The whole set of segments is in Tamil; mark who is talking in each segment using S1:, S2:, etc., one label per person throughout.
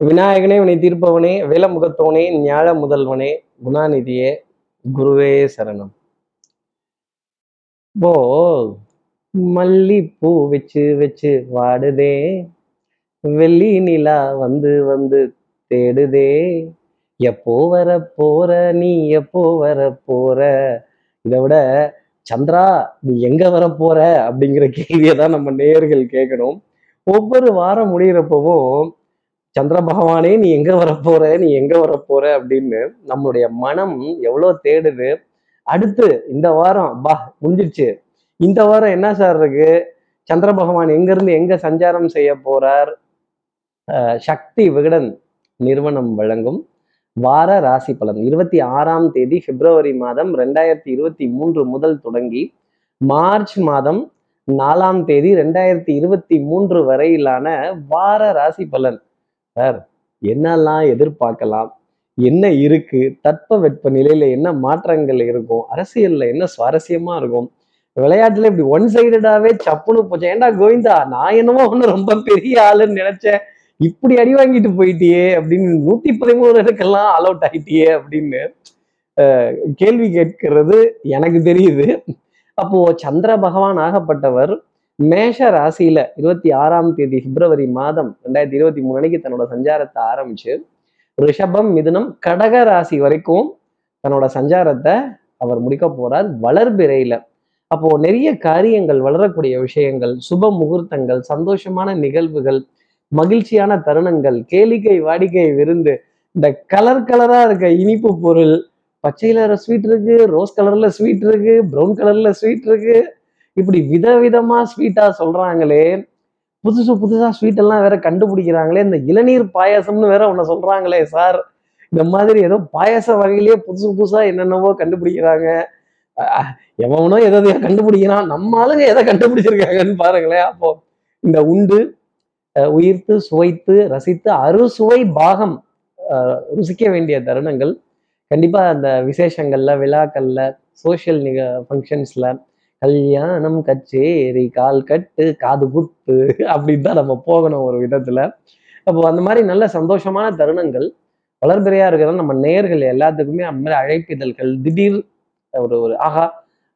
S1: விநாயகனே வினை தீர்ப்பவனே வேலமுகத்தோனே ஞாழ முதல்வனே குணாநிதியே குருவே சரணம். போ மல்லிப்பூ வச்சு வச்சு வாடுதே வெள்ளி நிலா வந்து வந்து தேடுதே. எப்போ வர போற நீ எப்போ வர போற? இதை விட சந்திரா நீ எங்க வர போற? அப்படிங்கிற கேள்வியை தான் நம்ம நேயர்கள் கேட்கணும். ஒவ்வொரு வாரம் முடிகிறப்பவும் சந்திர பகவானே நீ எங்க வரப்போற? நீ எங்க வரப்போற? அப்படின்னு நம்மளுடைய மனம் எவ்வளோ தேடுது. அடுத்து இந்த வாரம் பா முடிஞ்சிருச்சு. இந்த வாரம் என்ன சார் இருக்கு? சந்திர பகவான் எங்க இருந்து எங்க சஞ்சாரம் செய்ய போறார்? சக்தி விகடன் நிறுவனம் வழங்கும் வார ராசி பலன். இருபத்தி ஆறாம் தேதி பிப்ரவரி மாதம் ரெண்டாயிரத்தி இருபத்தி மூன்று முதல் தொடங்கி மார்ச் மாதம் நாலாம் தேதி ரெண்டாயிரத்தி இருபத்தி மூன்று வரையிலான வார ராசி பலன். சார் என்னெல்லாம் எதிர்பார்க்கலாம்? என்ன இருக்கு? தட்ப வெப்ப நிலையில என்ன மாற்றங்கள் இருக்கும்? அரசியல்ல என்ன சுவாரஸ்யமா இருக்கும்? விளையாட்டுல இப்படி ஒன் சைடடாவே சப்புன்னு போச்சேன் ஏன்டா கோவிந்தா நான் என்னமோ ஒண்ணு ரொம்ப பெரிய ஆளுன்னு நினைச்சேன். இப்படி அடி வாங்கிட்டு போயிட்டியே அப்படின்னு நூத்தி பதிமூணு இடக்கெல்லாம் ஆல் அவுட் ஆயிட்டியே அப்படின்னு கேள்வி கேட்கிறது எனக்கு தெரியுது. அப்போ சந்திர பகவான் ஆகப்பட்டவர் மேஷ ராசியில இருபத்தி ஆறாம் தேதி பிப்ரவரி மாதம் ரெண்டாயிரத்தி இருபத்தி மூணு அன்னைக்கு தன்னோட சஞ்சாரத்தை ஆரம்பிச்சு ரிஷபம் மிதுனம் கடக ராசி வரைக்கும் தன்னோட சஞ்சாரத்தை அவர் முடிக்க போறார் வளர்பிறையில. அப்போ நிறைய காரியங்கள் வளரக்கூடிய விஷயங்கள் சுப முகூர்த்தங்கள் சந்தோஷமான நிகழ்வுகள் மகிழ்ச்சியான தருணங்கள் கேளிக்கை வாடிக்கை விருந்து இந்த கலர் கலரா இருக்க இனிப்பு பொருள் பச்சையில ஸ்வீட் இருக்கு ரோஸ் கலர்ல ஸ்வீட் இருக்கு ப்ரௌன் கலர்ல ஸ்வீட் இருக்கு. இப்படி விதவிதமா ஸ்வீட்டா சொல்றாங்களே. புதுசு புதுசா ஸ்வீட் எல்லாம் வேற கண்டுபிடிக்கிறாங்களே. இந்த இளநீர் பாயாசம்னு வேற ஒண்ணு சொல்றாங்களே சார் இந்த மாதிரி ஏதோ பாயாச வகையிலேயே புதுசு புதுசா என்னென்னவோ கண்டுபிடிக்கிறாங்க. எவனோ எதோ எதையோ கண்டுபிடிக்கிறான். நம்ம ஆளுங்க எதை கண்டுபிடிச்சிருக்காங்கன்னு பாருங்களேன். அப்போ இந்த உண்டு உயிர்த்து சுவைத்து ரசித்து அறுசுவை பாகம் ருசிக்க வேண்டிய தருணங்கள். கண்டிப்பா அந்த விசேஷங்கள்ல விழாக்கள்ல சோஷியல் நிக ஃபங்க்ஷன்ஸ்ல கல்யாணம் கச்சேரி கால் கட்டு காது குத்து அப்படின்னு தான் நம்ம போகணும் ஒரு விதத்துல. அப்போ அந்த மாதிரி நல்ல சந்தோஷமான தருணங்கள் வளர்பிறையா இருக்கிறது நம்ம நேர்கள் எல்லாத்துக்குமே அந்த மாதிரி அழைப்பிதழ்கள் திடீர் ஒரு ஒரு ஆஹா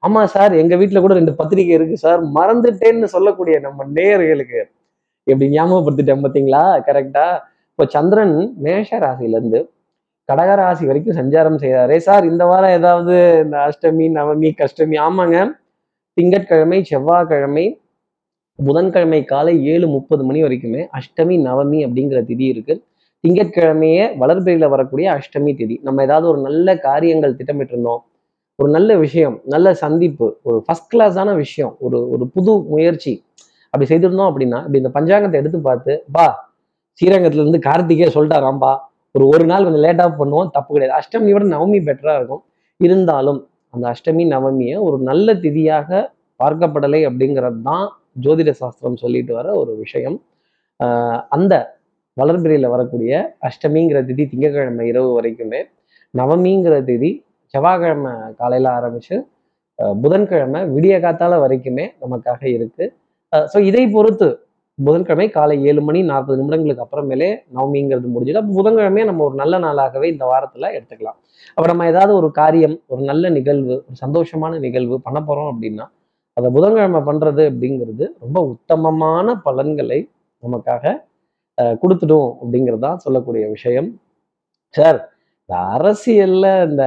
S1: ஆமா சார் எங்க வீட்டுல கூட ரெண்டு பத்திரிக்கை இருக்கு சார் மறந்துட்டேன்னு சொல்லக்கூடிய நம்ம நேயர்களுக்கு எப்படி ஞாபகப்படுத்திட்டேன் பார்த்தீங்களா? கரெக்டா இப்போ சந்திரன் மேஷ ராசியில இருந்து கடக ராசி வரைக்கும் சஞ்சாரம் செய்தாரே சார். இந்த வாரம் ஏதாவது இந்த அஷ்டமி நவமி கஷ்டமி ஆமாங்க. திங்கட்கிழமை செவ்வாய்க்கிழமை புதன்கிழமை காலை ஏழு முப்பது மணி வரைக்குமே அஷ்டமி நவமி அப்படிங்கிற திதி இருக்கு. திங்கட்கிழமையே வளர்பிறையில வரக்கூடிய அஷ்டமி திதி. நம்ம ஏதாவது ஒரு நல்ல காரியங்கள் திட்டமிட்டிருந்தோம். ஒரு நல்ல விஷயம் நல்ல சந்திப்பு ஒரு ஃபர்ஸ்ட் கிளாஸான விஷயம் ஒரு ஒரு புது முயற்சி அப்படி செய்திருந்தோம் அப்படின்னா இப்படி இந்த பஞ்சாங்கத்தை எடுத்து பார்த்து பா ஸ்ரீரங்கத்துல இருந்து கார்த்திகே சொல்லிட்டாராம்பா. ஒரு ஒரு நாள் கொஞ்சம் லேட்டாக பண்ணுவோம் தப்பு கிடையாது. அஷ்டமி விட நவமி பெட்டராக இருக்கும். இருந்தாலும் அந்த அஷ்டமி நவமியை ஒரு நல்ல திதியாக பார்க்கப்படலை அப்படிங்கிறது தான் ஜோதிட சாஸ்திரம் சொல்லிட்டு வர ஒரு விஷயம். அந்த வளர்பிறையில் வரக்கூடிய அஷ்டமிங்கிற திதி திங்கக்கிழமை இரவு வரைக்குமே நவமிங்கிற திதி செவ்வாய்க்கிழமை காலையில் ஆரம்பித்து புதன்கிழமை விடிய காத்தால வரைக்குமே நமக்காக இருக்குது ஸோ இதை பொறுத்து புதன்கிழமை காலை ஏழு மணி நாற்பது நிமிடங்களுக்கு அப்புறமேலே நவமிங்கிறது முடிஞ்சுது. அப்போ புதன்கிழமையே நம்ம ஒரு நல்ல நாளாகவே இந்த வாரத்துல எடுத்துக்கலாம். அப்போ நம்ம ஏதாவது ஒரு காரியம் ஒரு நல்ல நிகழ்வு ஒரு சந்தோஷமான நிகழ்வு பண்ண போறோம் அப்படின்னா அதை புதன்கிழமை பண்றது அப்படிங்கிறது ரொம்ப உத்தமமான பலன்களை நமக்காக அஹ், கொடுத்துடும் அப்படிங்கிறது தான் சொல்லக்கூடிய விஷயம். சார் இந்த அரசியல்ல இந்த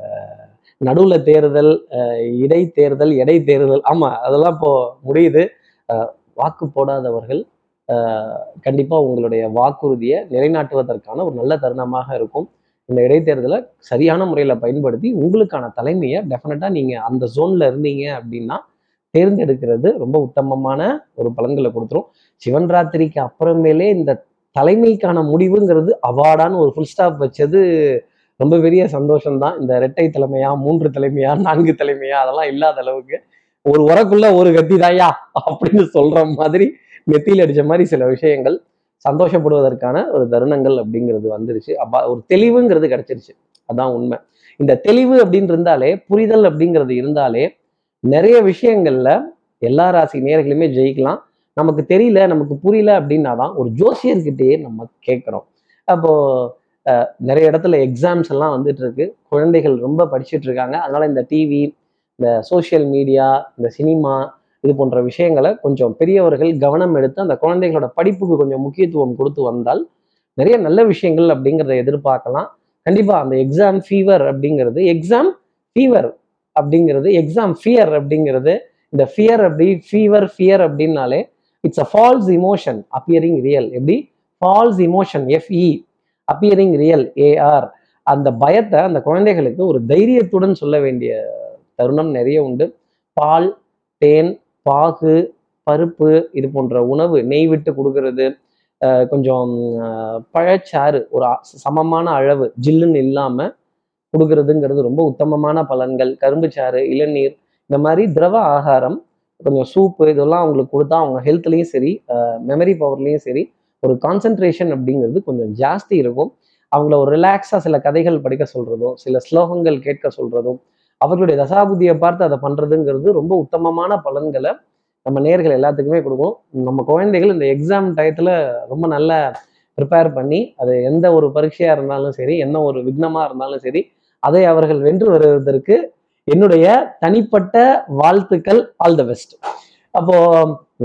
S1: அஹ், நடுவுல தேர்தல் அஹ், இடைத்தேர்தல் இடைத்தேர்தல் ஆமா அதெல்லாம் இப்போ முடியுது. வாக்கு போடாதவர்கள் கண்டிப்பாக உங்களுடைய வாக்குறுதியை நிலைநாட்டுவதற்கான ஒரு நல்ல தருணமாக இருக்கும். இந்த இடைத்தேர்தலை சரியான முறையில் பயன்படுத்தி உங்களுக்கான தலைமையை டெஃபினட்டாக நீங்கள் அந்த ஜோனில் இருந்தீங்க அப்படின்னா தேர்ந்தெடுக்கிறது ரொம்ப உத்தமமான ஒரு பலன்களை கொடுத்துரும். சிவன் ராத்திரிக்கு அப்புறமேலே இந்த தலைமைக்கான முடிவுங்கிறது அவார்டான ஒரு ஃபுல் ஸ்டாப் வச்சது ரொம்ப பெரிய சந்தோஷம்தான். இந்த இரட்டை தலைமையா மூன்று தலைமையா நான்கு தலைமையா அதெல்லாம் இல்லாத அளவுக்கு ஒரு உரக்குள்ள ஒரு கத்தி தாயா அப்படின்னு சொல்ற மாதிரி நெத்தியில் அடிச்ச மாதிரி சில விஷயங்கள் சந்தோஷப்படுவதற்கான ஒரு தருணங்கள் அப்படிங்கிறது வந்துருச்சு. அப்பா ஒரு தெளிவுங்கிறது கிடைச்சிருச்சு. அதான் உண்மை. இந்த தெளிவு அப்படின்னு இருந்தாலே புரிதல் அப்படிங்கிறது இருந்தாலே நிறைய விஷயங்கள்ல எல்லா ராசி நேர்களுமே ஜெயிக்கலாம். நமக்கு தெரியல நமக்கு புரியல அப்படின்னா தான் ஒரு ஜோசியர்கிட்டயே நம்ம கேட்குறோம். அப்போ நிறைய இடத்துல எக்ஸாம்ஸ் எல்லாம் வந்துட்டு இருக்கு. குழந்தைகள் ரொம்ப படிச்சுட்டு இருக்காங்க. அதனால இந்த டிவி இந்த சோஷியல் மீடியா இந்த சினிமா இது போன்ற விஷயங்களை கொஞ்சம் பெரியவர்கள் கவனம் எடுத்து அந்த குழந்தைகளோட படிப்புக்கு கொஞ்சம் முக்கியத்துவம் கொடுத்து வந்தால் நிறைய நல்ல விஷயங்கள் அப்படிங்கிறத எதிர்பார்க்கலாம். கண்டிப்பாக அந்த எக்ஸாம் ஃபீவர் அப்படிங்கிறது எக்ஸாம் ஃபீவர் அப்படிங்கிறது எக்ஸாம் ஃபியர் அப்படிங்கிறது இந்த ஃபியர் அப்படி ஃபீவர் ஃபியர் அப்படின்னாலே it's a false emotion appearing real எப்படி? False emotion FE appearing real AR அந்த பயத்தை அந்த குழந்தைகளுக்கு ஒரு தைரியத்துடன் சொல்ல வேண்டிய தருணம் நிறைய உண்டு. பால் தேன் பாகு பருப்பு இது போன்ற உணவு நெய் விட்டு கொடுக்கறது. கொஞ்சம் பழச்சாறு ஒரு சமமான அளவு ஜில்லுன்னு இல்லாமல் கொடுக்கறதுங்கிறது ரொம்ப உத்தமமான பலன்கள். கரும்பு சாறு இளநீர் இந்த மாதிரி திரவ ஆகாரம் கொஞ்சம் சூப்பு இதெல்லாம் அவங்களுக்கு கொடுத்தா அவங்க ஹெல்த்லேயும் சரி மெமரி பவர்லேயும் சரி ஒரு கான்சென்ட்ரேஷன் அப்படிங்கிறது கொஞ்சம் ஜாஸ்தி இருக்கும். அவங்கள ஒரு ரிலாக்ஸாக சில கதைகள் படிக்க சொல்கிறதும் சில ஸ்லோகங்கள் கேட்க சொல்கிறதும் அவர்களுடைய தசாபுதியை பார்த்து அதை பண்றதுங்கிறது ரொம்ப உத்தமமான பலன்களை நம்ம நேர்கள் எல்லாத்துக்குமே கொடுக்கும். நம்ம குழந்தைகள் இந்த எக்ஸாம் டயத்தில் ரொம்ப நல்லா ப்ரிப்பேர் பண்ணி அது எந்த ஒரு பரீட்சையாக இருந்தாலும் சரி என்ன ஒரு விக்னமா இருந்தாலும் சரி அதை அவர்கள் வென்று வருவதற்கு என்னுடைய தனிப்பட்ட வாழ்த்துக்கள். ஆல் த பெஸ்ட் அப்போ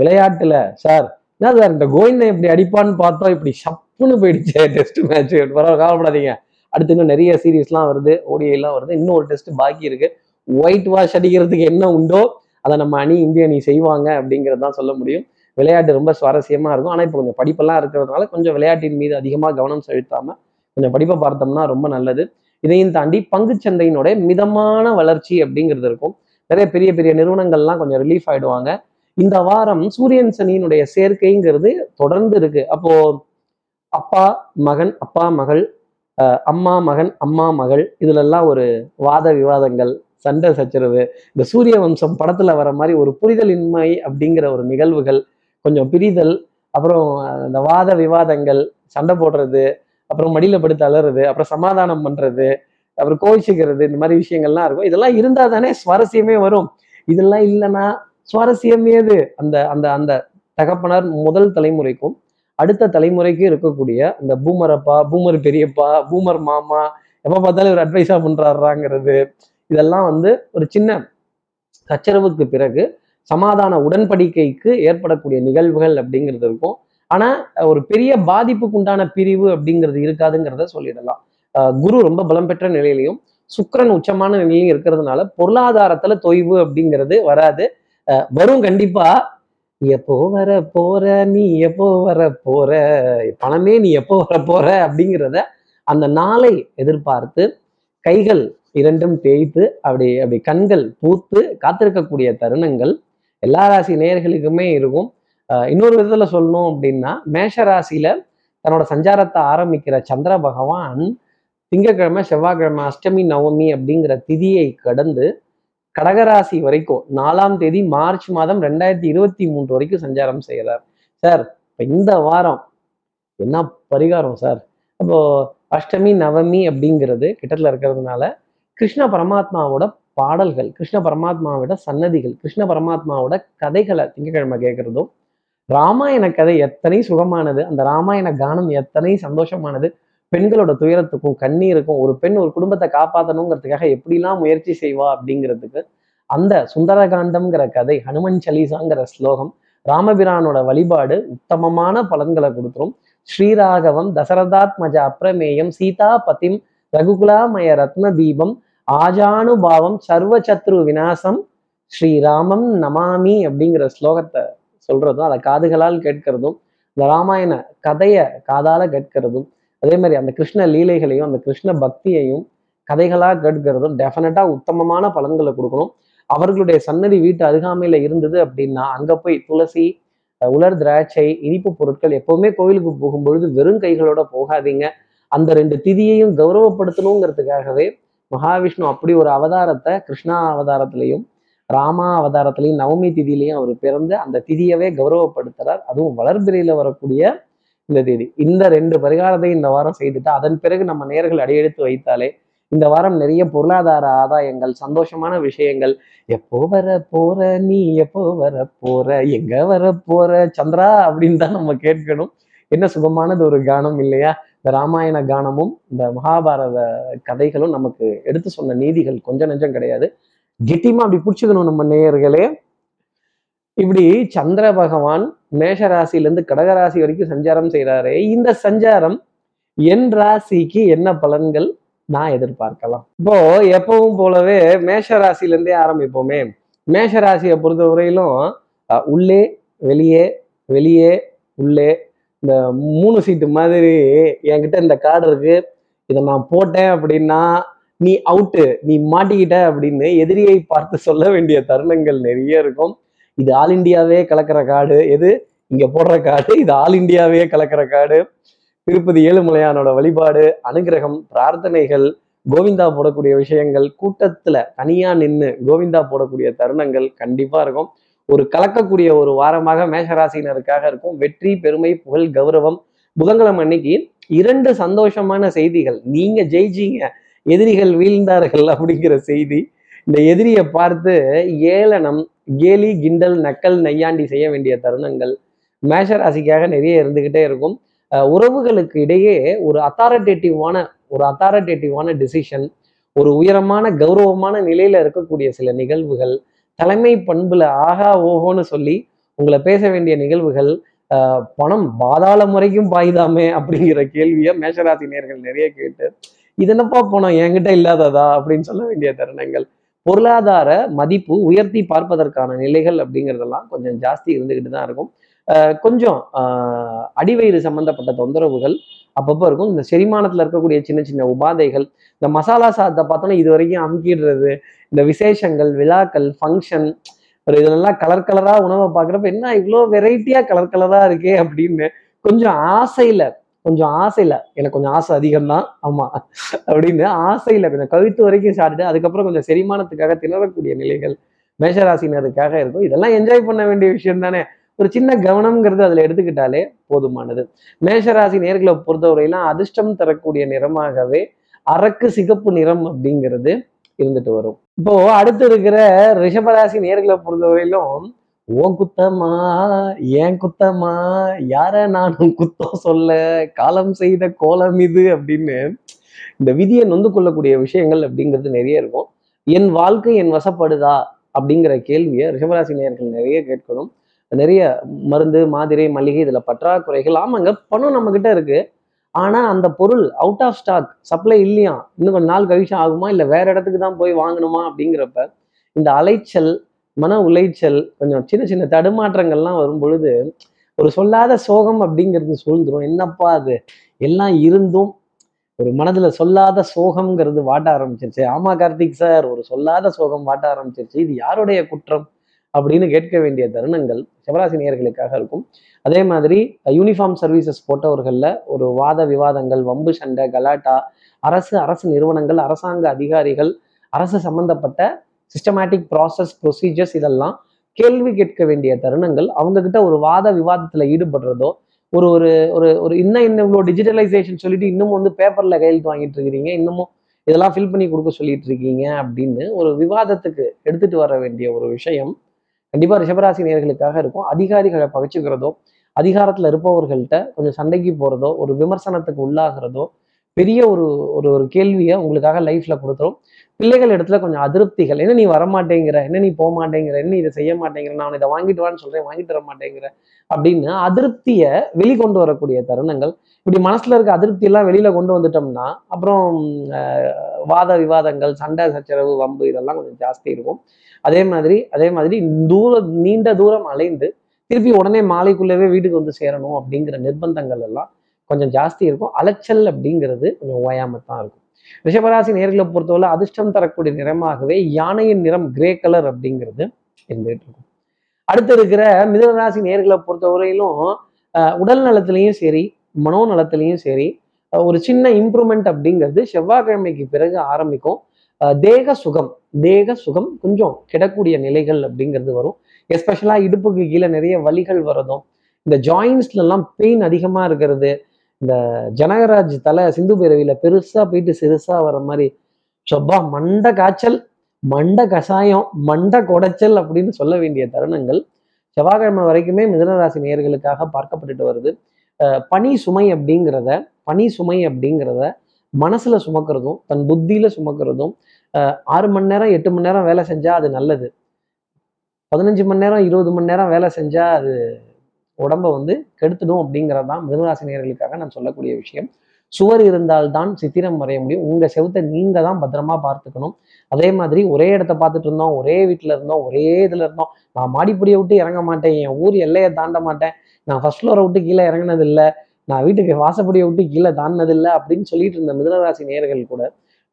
S1: விளையாட்டுல சார் என்ன சார் இந்த கோவிந்தன் இப்படி அடிப்பான்னு பார்த்தோம் இப்படி சப்புன்னு போயிடுச்சு டெஸ்ட் மேட்ச் பரவாயில்ல கவலைப்படாதீங்க. அடுத்து இன்னும் நிறைய சீரீஸ்லாம் வருது ODI எல்லாம் வருது. இன்னும் ஒரு டெஸ்ட் பாக்கி இருக்கு. ஒயிட் வாஷ் அடிக்கிறதுக்கு என்ன உண்டோ அதை நம்ம அணி இந்திய அணி செய்வாங்க அப்படிங்கிறது தான் சொல்ல முடியும். விளையாட்டு ரொம்ப சுவாரஸ்யமா இருக்கும். ஆனால் இப்போ கொஞ்சம் படிப்பெல்லாம் இருக்கிறதுனால கொஞ்சம் விளையாட்டின் மீது அதிகமாக கவனம் செலுத்தாம கொஞ்சம் படிப்பை பார்த்தோம்னா ரொம்ப நல்லது. இதையும் தாண்டி பங்குச்சந்தையினுடைய மிதமான வளர்ச்சி அப்படிங்கிறது இருக்கும். நிறைய பெரிய பெரிய நிறுவனங்கள்லாம் கொஞ்சம் ரிலீஃப் ஆயிடுவாங்க. இந்த வாரம் சூரியன் சனியினுடைய சேர்க்கைங்கிறது தொடர்ந்து இருக்கு. அப்போ அப்பா மகன் அப்பா மகள் அம்மா மகன் அம்மா மகள் இதுலெல்லாம் ஒரு வாத விவாதங்கள் சண்டை சச்சரவு இந்த சூரிய வம்சம் படத்துல வர மாதிரி ஒரு புரிதலின்மை அப்படிங்கிற ஒரு நிகழ்வுகள் கொஞ்சம் பிரிதல் அப்புறம் அந்த இந்த வாத விவாதங்கள் சண்டை போடுறது அப்புறம் மடியில படுத்து அலறது அப்புறம் சமாதானம் பண்றது அப்புறம் கோவிச்சுக்கிறது இந்த மாதிரி விஷயங்கள்லாம் இருக்கும். இதெல்லாம் இருந்தா தானே சுவாரஸ்யமே வரும். இதெல்லாம் இல்லைன்னா சுவாரஸ்யம் ஏது? அந்த அந்த அந்த தகப்பனார் முதல் தலைமுறைக்கும் அடுத்த தலைமுறைக்கு இருக்கக்கூடிய அந்த பூமர் அப்பா பூமர் பெரியப்பா பூமர் மாமா எப்ப பார்த்தாலும் ஒரு அட்வைஸா பண்றாருங்கிறது இதெல்லாம் வந்து ஒரு சின்ன சச்சரவுக்கு பிறகு சமாதான உடன்படிக்கைக்கு ஏற்படக்கூடிய நிகழ்வுகள் அப்படிங்கிறது இருக்கும். ஆனா ஒரு பெரிய பாதிப்புக்கு உண்டான பிரிவு அப்படிங்கிறது இருக்காதுங்கிறத சொல்லிடலாம். அஹ் குரு ரொம்ப பலம் பெற்ற நிலையிலையும் சுக்கிரன் உச்சமான நிலையிலையும் இருக்கிறதுனால பொருளாதாரத்துல தொய்வு அப்படிங்கிறது வராது. வரும் கண்டிப்பா. எப்போ வர போற? நீ எப்போ வர போற? பணமே நீ எப்போ வர போற? அப்படிங்கிறத அந்த நாளை எதிர்பார்த்து கைகள் இரண்டும் தேய்த்து அப்படி அப்படி கண்கள் பூத்து காத்திருக்கக்கூடிய தருணங்கள் எல்லா ராசி நேயர்களுக்குமே இருக்கும். இன்னொரு விதத்துல சொல்லணும் அப்படின்னா மேஷ ராசியில தன்னோட சஞ்சாரத்தை ஆரம்பிக்கிற சந்திர பகவான் திங்கக்கிழமை செவ்வாய்க்கிழமை அஷ்டமி நவமி அப்படிங்கிற திதியை கடந்து கடகராசி வரைக்கும் நாலாம் தேதி மார்ச் மாதம் ரெண்டாயிரத்தி இருபத்தி மூன்று வரைக்கும் சஞ்சாரம் செய்கிறார். சார் இந்த வாரம் என்ன பரிகாரம் சார்? அப்போ அஷ்டமி நவமி அப்படிங்கிறது கிட்டத்தில் இருக்கிறதுனால கிருஷ்ண பரமாத்மாவோட பாடல்கள் கிருஷ்ண பரமாத்மாவோட சன்னதிகள் கிருஷ்ண பரமாத்மாவோட கதைகளை திங்கக்கிழமை கேட்கறதும் ராமாயண கதை எத்தனை சுகமானது அந்த ராமாயண கானம் எத்தனை சந்தோஷமானது பெண்களோட துயரத்துக்கும் கண்ணீருக்கும் ஒரு பெண் ஒரு குடும்பத்தை காப்பாற்றணுங்கிறதுக்காக எப்படிலாம் முயற்சி செய்வா அப்படிங்கிறதுக்கு அந்த சுந்தரகாண்டம்ங்கிற கதை ஹனுமன் சலீசாங்கிற ஸ்லோகம் ராமபிரானோட வழிபாடு உத்தமமான பலன்களை கொடுத்துரும். ஸ்ரீராகவம் தசரதாத்மஜ அப்ரமேயம் சீதா பதிம் ரகுகுலாமய ரத்ன தீபம் ஆஜானுபாவம் சர்வ சத்ரு விநாசம் ஸ்ரீராமம் நமாமி அப்படிங்கிற ஸ்லோகத்தை சொல்றதும் அதை காதுகளால் கேட்கிறதும் இந்த ராமாயண கதையை காதால கேட்கிறதும் அதே மாதிரி அந்த கிருஷ்ண லீலைகளையும் அந்த கிருஷ்ண பக்தியையும் கதைகளாக கேட்கிறதும் டெஃபினட்டாக உத்தமமான பலன்களை கொடுக்கணும். அவர்களுடைய சன்னதி வீட்டு அருகாமையில் இருந்தது அப்படின்னா அங்கே போய் துளசி உலர் திராட்சை இனிப்பு பொருட்கள் எப்போவுமே கோவிலுக்கு போகும்பொழுது வெறும் கைகளோட போகாதீங்க. அந்த ரெண்டு திதியையும் கௌரவப்படுத்தணுங்கிறதுக்காகவே மகாவிஷ்ணு அப்படி ஒரு அவதாரத்தை கிருஷ்ணா அவதாரத்திலையும் ராமா அவதாரத்திலையும் நவமி திதியிலையும் அவர் பிறந்து அந்த திதியவே கௌரவப்படுத்துறார். அதுவும் வளர்பிறையில வரக்கூடிய இந்த தேதி. இந்த ரெண்டு பரிகாரத்தையும் இந்த வாரம் செய்துட்டு அதன் பிறகு நம்ம நேர்கள் அடியெடுத்து வைத்தாலே இந்த வாரம் நிறைய பொருளாதார ஆதாயங்கள் சந்தோஷமான விஷயங்கள். எப்போ வர போற நீ எப்போ வர போற எங்க வர போற சந்திரா அப்படின்னு தான் நம்ம கேட்கணும். என்ன சுகமானது ஒரு கானம் இல்லையா? இந்த ராமாயண கானமும் இந்த மகாபாரத கதைகளும் நமக்கு எடுத்து சொன்ன நீதிகள் கொஞ்சம் நெஞ்சம் கிடையாது. கெட்டியமா அப்படி பிடிச்சிக்கணும் நம்ம நேயர்களே. இப்படி சந்திர பகவான் மேஷ ராசியிலிருந்து கடகராசி வரைக்கும் சஞ்சாரம் செய்கிறாரே இந்த சஞ்சாரம் என் ராசிக்கு என்ன பலன்கள் நான் எதிர்பார்க்கலாம். இப்போ எப்பவும் போலவே மேஷ ராசியிலேருந்தே ஆரம்பிப்போமே. மேஷ ராசியை பொறுத்த வரையிலும் உள்ளே வெளியே வெளியே உள்ளே இந்த மூணு சீட்டு மாதிரி என்கிட்ட இந்த கார்டு இருக்கு. இதை நான் போட்டேன் அப்படின்னா நீ அவுட்டு நீ மாட்டிக்கிட்ட அப்படின்னு எதிரியை பார்த்து சொல்ல வேண்டிய தருணங்கள் நிறைய இருக்கும். இது ஆல் இந்தியாவே கலக்கிற காடு. எது? இங்க போடுற காடு. இது ஆல் இந்தியாவே கலக்கிற காடு. திருப்பதி ஏழுமலையானோட வழிபாடு அனுகிரகம் பிரார்த்தனைகள் கோவிந்தா போடக்கூடிய விஷயங்கள் கூட்டத்துல தனியா நின்று கோவிந்தா போடக்கூடிய தருணங்கள் கண்டிப்பா இருக்கும். ஒரு கலக்கக்கூடிய ஒரு வாரமாக மேஷராசினருக்காக இருக்கும். வெற்றி பெருமை புகழ் கௌரவம். புதன்கிழமை அன்னைக்கு இரண்டு சந்தோஷமான செய்திகள். நீங்க ஜெயிச்சீங்க. எதிரிகள் வீழ்ந்தார்கள் அப்படிங்கிற செய்தி. இந்த எதிரியை பார்த்து ஏளனம் கேலி கிண்டல் நக்கல் நையாண்டி செய்ய வேண்டிய தருணங்கள் மேஷராசிக்காக நிறைய இருந்துகிட்டே இருக்கும். உறவுகளுக்கு இடையே ஒரு அத்தாரிட்டேட்டிவான ஒரு அத்தாரிட்டேட்டிவான டிசிஷன் ஒரு உயரமான கௌரவமான நிலையில இருக்கக்கூடிய சில நிகழ்வுகள் தலைமை பண்புல ஆகா ஓஹோன்னு சொல்லி உங்களை பேச வேண்டிய நிகழ்வுகள் பணம் பாதாள முறைக்கும் பாயுதாமே அப்படிங்கிற கேள்வியை மேஷராசி நேர்கள் நிறைய கேட்டு இது என்னப்பா பணம்? என்கிட்ட இல்லாததா? அப்படின்னு சொல்ல வேண்டிய தருணங்கள். பொருளாதார மதிப்பு உயர்த்தி பார்ப்பதற்கான நிலைகள் அப்படிங்கிறதெல்லாம் கொஞ்சம் ஜாஸ்தி இருந்துக்கிட்டு தான் இருக்கும். கொஞ்சம் அடிவயிறு சம்பந்தப்பட்ட தொந்தரவுகள் அப்பப்போ இருக்கும். இந்த செரிமானத்தில் இருக்கக்கூடிய சின்ன சின்ன உபாதைகள் இந்த மசாலா சாதத்தை பார்த்தோன்னா இது வரைக்கும் அமுக்கிடுறது இந்த விசேஷங்கள் விழாக்கள் ஃபங்க்ஷன் ஒரு இதெல்லாம் கலர் கலராக உணவை பார்க்குறப்ப என்ன இவ்வளோ வெரைட்டியாக கலர் கலராக இருக்கே அப்படின்னு கொஞ்சம் ஆசையில் கொஞ்சம் ஆசையில எனக்கு கொஞ்சம் ஆசை அதிகம்தான். ஆமாம் அப்படின்னு ஆசையில் கொஞ்சம் கழுத்து வரைக்கும் சாப்பிட்டு அதுக்கப்புறம் கொஞ்சம் செரிமானத்துக்காக திணறக்கூடிய நிலைகள் மேஷராசினருக்காக இருக்கும். இதெல்லாம் என்ஜாய் பண்ண வேண்டிய விஷயம் தானே. ஒரு சின்ன கவனம்ங்கிறது அதில் எடுத்துக்கிட்டாலே போதுமானது. மேஷராசி நேர்களை பொறுத்தவரையிலாம் அதிர்ஷ்டம் தரக்கூடிய நிறமாகவே அரக்கு சிகப்பு நிறம் அப்படிங்கிறது இருந்துட்டு வரும். இப்போ அடுத்து இருக்கிற ரிஷபராசி நேர்களை பொறுத்தவரையிலும் ஓ குத்தமா ஏன் குத்தமா யார நானும் குத்தம் சொல்ல காலம் செய்த கோலம் இது அப்படின்னு இந்த விதியை நொந்து கொள்ளக்கூடிய விஷயங்கள் அப்படிங்கிறது நிறைய இருக்கும். என் வாழ்க்கை என் வசப்படுதா அப்படிங்கிற கேள்வியை ரிஷபராசி நேயர்கள் நிறைய கேட்கணும். நிறைய மருந்து மாதிரி மளிகை இதில் பற்றாக்குறைகள் ஆமாங்க பணம் நம்மக்கிட்ட இருக்கு. ஆனால் அந்த பொருள் அவுட் ஆஃப் ஸ்டாக் சப்ளை இல்லையா? இன்னும் கொஞ்ச நாள் கழிச்சு ஆகுமா? இல்லை வேற இடத்துக்கு தான் போய் வாங்கணுமா? அப்படிங்கிறப்ப இந்த அலைச்சல் மன உளைச்சல் கொஞ்சம் சின்ன சின்ன தடுமாற்றங்கள்லாம் வரும் பொழுது ஒரு சொல்லாத சோகம் அப்படிங்கிறது சூழ்ந்துடும் என்னப்பா அது? எல்லாம் இருந்தும் ஒரு மனதுல சொல்லாத சோகம்ங்கிறது வாட்ட ஆரம்பிச்சிருச்சு. ஆமா கார்த்திக் சார் ஒரு சொல்லாத சோகம் வாட்ட ஆரம்பிச்சிருச்சு. இது யாருடைய குற்றம்? அப்படின்னு கேட்க வேண்டிய தருணங்கள் சிவராசி நேர்களுக்காக இருக்கும். அதே மாதிரி யூனிஃபார்ம் சர்வீசஸ் போட்டவர்களில் ஒரு வாத விவாதங்கள் வம்பு சண்டை கலாட்டா அரசு அரசு நிறுவனங்கள் அரசாங்க அதிகாரிகள் அரசு சம்பந்தப்பட்ட சிஸ்டமேட்டிக் ப்ராசஸ் ப்ரொசீஜர்ஸ் இதெல்லாம் கேள்வி கேட்க வேண்டிய தருணங்கள். அவங்க கிட்ட ஒரு வாத விவாதத்தில் ஈடுபடுறதோ ஒரு ஒரு ஒரு ஒரு இன்னும் இன்னும் இவ்வளோ டிஜிட்டலைசேஷன் சொல்லிட்டு இன்னமும் வந்து பேப்பரில் கையெழுத்து வாங்கிட்டு இருக்கிறீங்க இன்னமும் இதெல்லாம் ஃபில் பண்ணி கொடுக்க சொல்லிட்டு இருக்கீங்க அப்படின்னு ஒரு விவாதத்துக்கு எடுத்துட்டு வர வேண்டிய ஒரு விஷயம் கண்டிப்பாக ரிஷபராசி நேர்களுக்காக இருக்கும். அதிகாரிகளை பகச்சுக்கிறதோ அதிகாரத்தில் இருப்பவர்கள்ட்ட கொஞ்சம் சண்டைக்கு போகிறதோ ஒரு விமர்சனத்துக்கு உள்ளாகிறதோ பெரிய ஒரு ஒரு ஒரு கேள்வியை உங்களுக்காக லைஃப்பில் கொடுத்துரும். பிள்ளைகள் இடத்துல கொஞ்சம் அதிருப்திகள். என்ன நீ வரமாட்டேங்கிற? என்ன நீ போக மாட்டேங்கிற என்ன இதை செய்ய மாட்டேங்கிற நான் இதை வாங்கிட்டு வான்னு சொல்றேன் வாங்கிட்டு வர மாட்டேங்கிற அப்படின்னு அதிருப்தியை வெளிக்கொண்டு வரக்கூடிய தருணங்கள். இப்படி மனசுல இருக்க அதிருப்தி எல்லாம் வெளியில கொண்டு வந்துட்டோம்னா அப்புறம் வாத விவாதங்கள் சண்டை சச்சரவு வம்பு இதெல்லாம் கொஞ்சம் ஜாஸ்தி இருக்கும். அதே மாதிரி அதே மாதிரி தூர நீண்ட தூரம் அலைந்து திருப்பி உடனே மாலைக்குள்ளவே வீட்டுக்கு வந்து சேரணும் அப்படிங்கிற நிர்பந்தங்கள் எல்லாம் கொஞ்சம் ஜாஸ்தி இருக்கும். அலைச்சல் அப்படிங்கிறது கொஞ்சம் ஓயாமத்தான் தான் இருக்கும். ரிஷபராசி நேர்களை பொறுத்தவரை அதிர்ஷ்டம் தரக்கூடிய நிறமாகவே யானையின் நிறம் கிரே கலர் அப்படிங்கிறது இருந்துகிட்டு இருக்கும். அடுத்து இருக்கிற மிதனராசி நேர்களை பொறுத்தவரையிலும் உடல் நலத்திலையும் சரி மனோ நலத்திலையும் சரி ஒரு சின்ன இம்ப்ரூவ்மெண்ட் அப்படிங்கிறது செவ்வாய்க்கிழமைக்கு பிறகு ஆரம்பிக்கும். தேக சுகம் தேக சுகம் கொஞ்சம் கிடக்கூடிய நிலைகள் அப்படிங்கிறது வரும். எஸ்பெஷலாக இடுப்புக்கு கீழே நிறைய வலிகள் வரதும் இந்த ஜாயின்ஸ்ல எல்லாம் பெயின் அதிகமா இருக்கிறது இந்த ஜனகராஜ் தலை சிந்து பேரவியில் பெருசாக போயிட்டு சிறுசாக வர மாதிரி சொப்பா மண்ட காய்ச்சல் மண்ட கஷாயம் மண்ட குடைச்சல் அப்படின்னு சொல்ல வேண்டிய தருணங்கள் செவ்வாய்க்கிழமை வரைக்குமே மிதனராசி நேயர்களுக்காக பார்க்கப்பட்டுட்டு வருது. பனி சுமை அப்படிங்கிறத பனி சுமை அப்படிங்கிறத மனசுல சுமக்கிறதும் தன் புத்தியில சுமக்கிறதும் ஆறு மணி நேரம் எட்டு மணி நேரம் வேலை செஞ்சா அது நல்லது. பதினஞ்சு மணி நேரம் இருபது மணி நேரம் வேலை செஞ்சா அது உடம்ப வந்து கெடுத்துடும் அப்படிங்கிறது தான் மிருகராசினியர்களுக்காக நான் சொல்லக்கூடிய விஷயம். சுவர் இருந்தால்தான் சித்திரம் வரைய முடியும். உங்கள் செவத்தை நீங்கள் தான் பத்திரமா பார்த்துக்கணும். அதே மாதிரி ஒரே இடத்த பார்த்துட்டு இருந்தோம் ஒரே வீட்டில் இருந்தோம் ஒரே இதில் இருந்தோம். நான் மாடிப்படியை விட்டு இறங்க மாட்டேன். என் ஊர் எல்லையை தாண்ட மாட்டேன். நான் ஃபர்ஸ்ட் ஃப்ளோரை விட்டு கீழே இறங்கினது இல்லை நான் வீட்டுக்கு வாசப்படியை விட்டு கீழே தாண்டினதில்லை அப்படின்னு சொல்லிட்டு இருந்த மிதனராசி நேர்கள் கூட